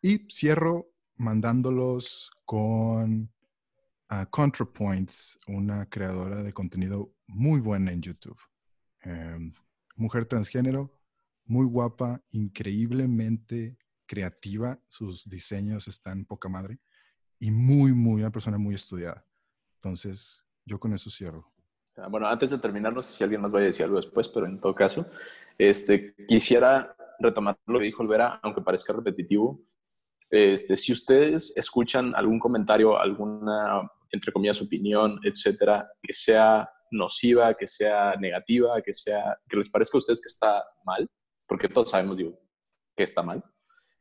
y cierro mandándolos con a ContraPoints, una creadora de contenido muy buena en YouTube. Em, mujer transgénero, muy guapa, increíblemente creativa. Sus diseños están poca madre y muy, muy, una persona muy estudiada. Entonces, yo con eso cierro. Ah, Bueno, antes de terminar, no sé si alguien más vaya a decir algo después, pero en todo caso, este, quisiera retomar lo que dijo Olvera, aunque parezca repetitivo. Este, si ustedes escuchan algún comentario, alguna, entre comillas, opinión, etcétera, que sea nociva, que sea negativa, que sea, que les parezca a ustedes que está mal, porque todos sabemos, que está mal,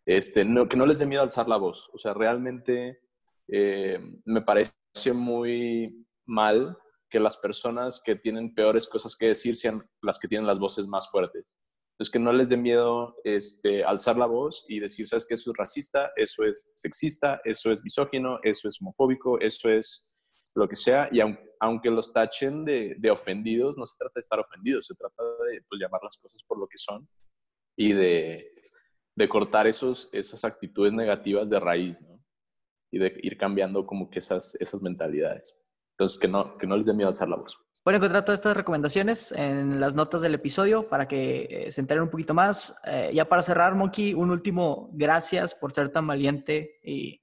este, que no les dé miedo alzar la voz. O sea, realmente eh, me parece muy mal que las personas que tienen peores cosas que decir sean las que tienen las voces más fuertes. Entonces, que no les dé miedo este, alzar la voz y decir, ¿sabes qué? Eso es racista, eso es sexista, eso es misógino, eso es homofóbico, eso es lo que sea. Y aun- aunque los tachen de, de ofendidos, no se trata de estar ofendidos, se trata de pues, llamar las cosas por lo que son y de, de cortar esos, esas actitudes negativas de raíz, ¿no? Y de ir cambiando como que esas, esas mentalidades. Entonces, que no, que no les dé miedo alzar la voz. Pueden encontrar todas estas recomendaciones en las notas del episodio para que eh, se enteren un poquito más. Eh, ya para cerrar, Monkey, un último gracias por ser tan valiente y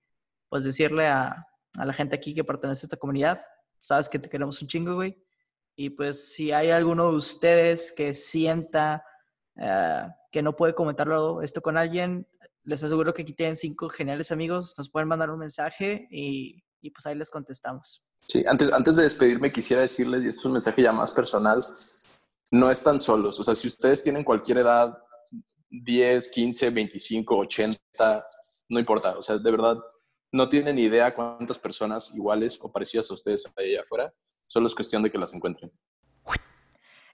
pues decirle a, a la gente aquí que pertenece a esta comunidad, sabes que te queremos un chingo, güey. Y pues si hay alguno de ustedes que sienta eh, que no puede comentarlo esto con alguien, les aseguro que aquí tienen cinco geniales amigos, nos pueden mandar un mensaje y, y pues ahí les contestamos. Sí, antes, antes de despedirme quisiera decirles, y esto es un mensaje ya más personal, no están solos. O sea, si ustedes tienen cualquier edad, 10, 15, 25, 80, no importa. O sea, de verdad, no tienen idea cuántas personas iguales o parecidas a ustedes hay allá afuera. Solo es cuestión de que las encuentren.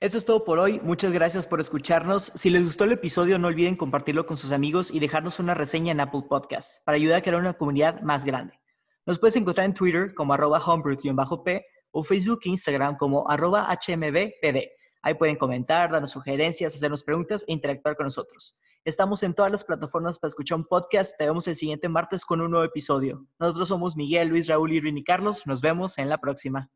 Eso es todo por hoy. Muchas gracias por escucharnos. Si les gustó el episodio, no olviden compartirlo con sus amigos y dejarnos una reseña en Apple Podcasts para ayudar a crear una comunidad más grande. Nos puedes encontrar en Twitter como arroba homebrew-p o Facebook e Instagram como arroba hmbpd. Ahí pueden comentar, darnos sugerencias, hacernos preguntas e interactuar con nosotros. Estamos en todas las plataformas para escuchar un podcast. Te vemos el siguiente martes con un nuevo episodio. Nosotros somos Miguel, Luis, Raúl, y Rini Carlos. Nos vemos en la próxima.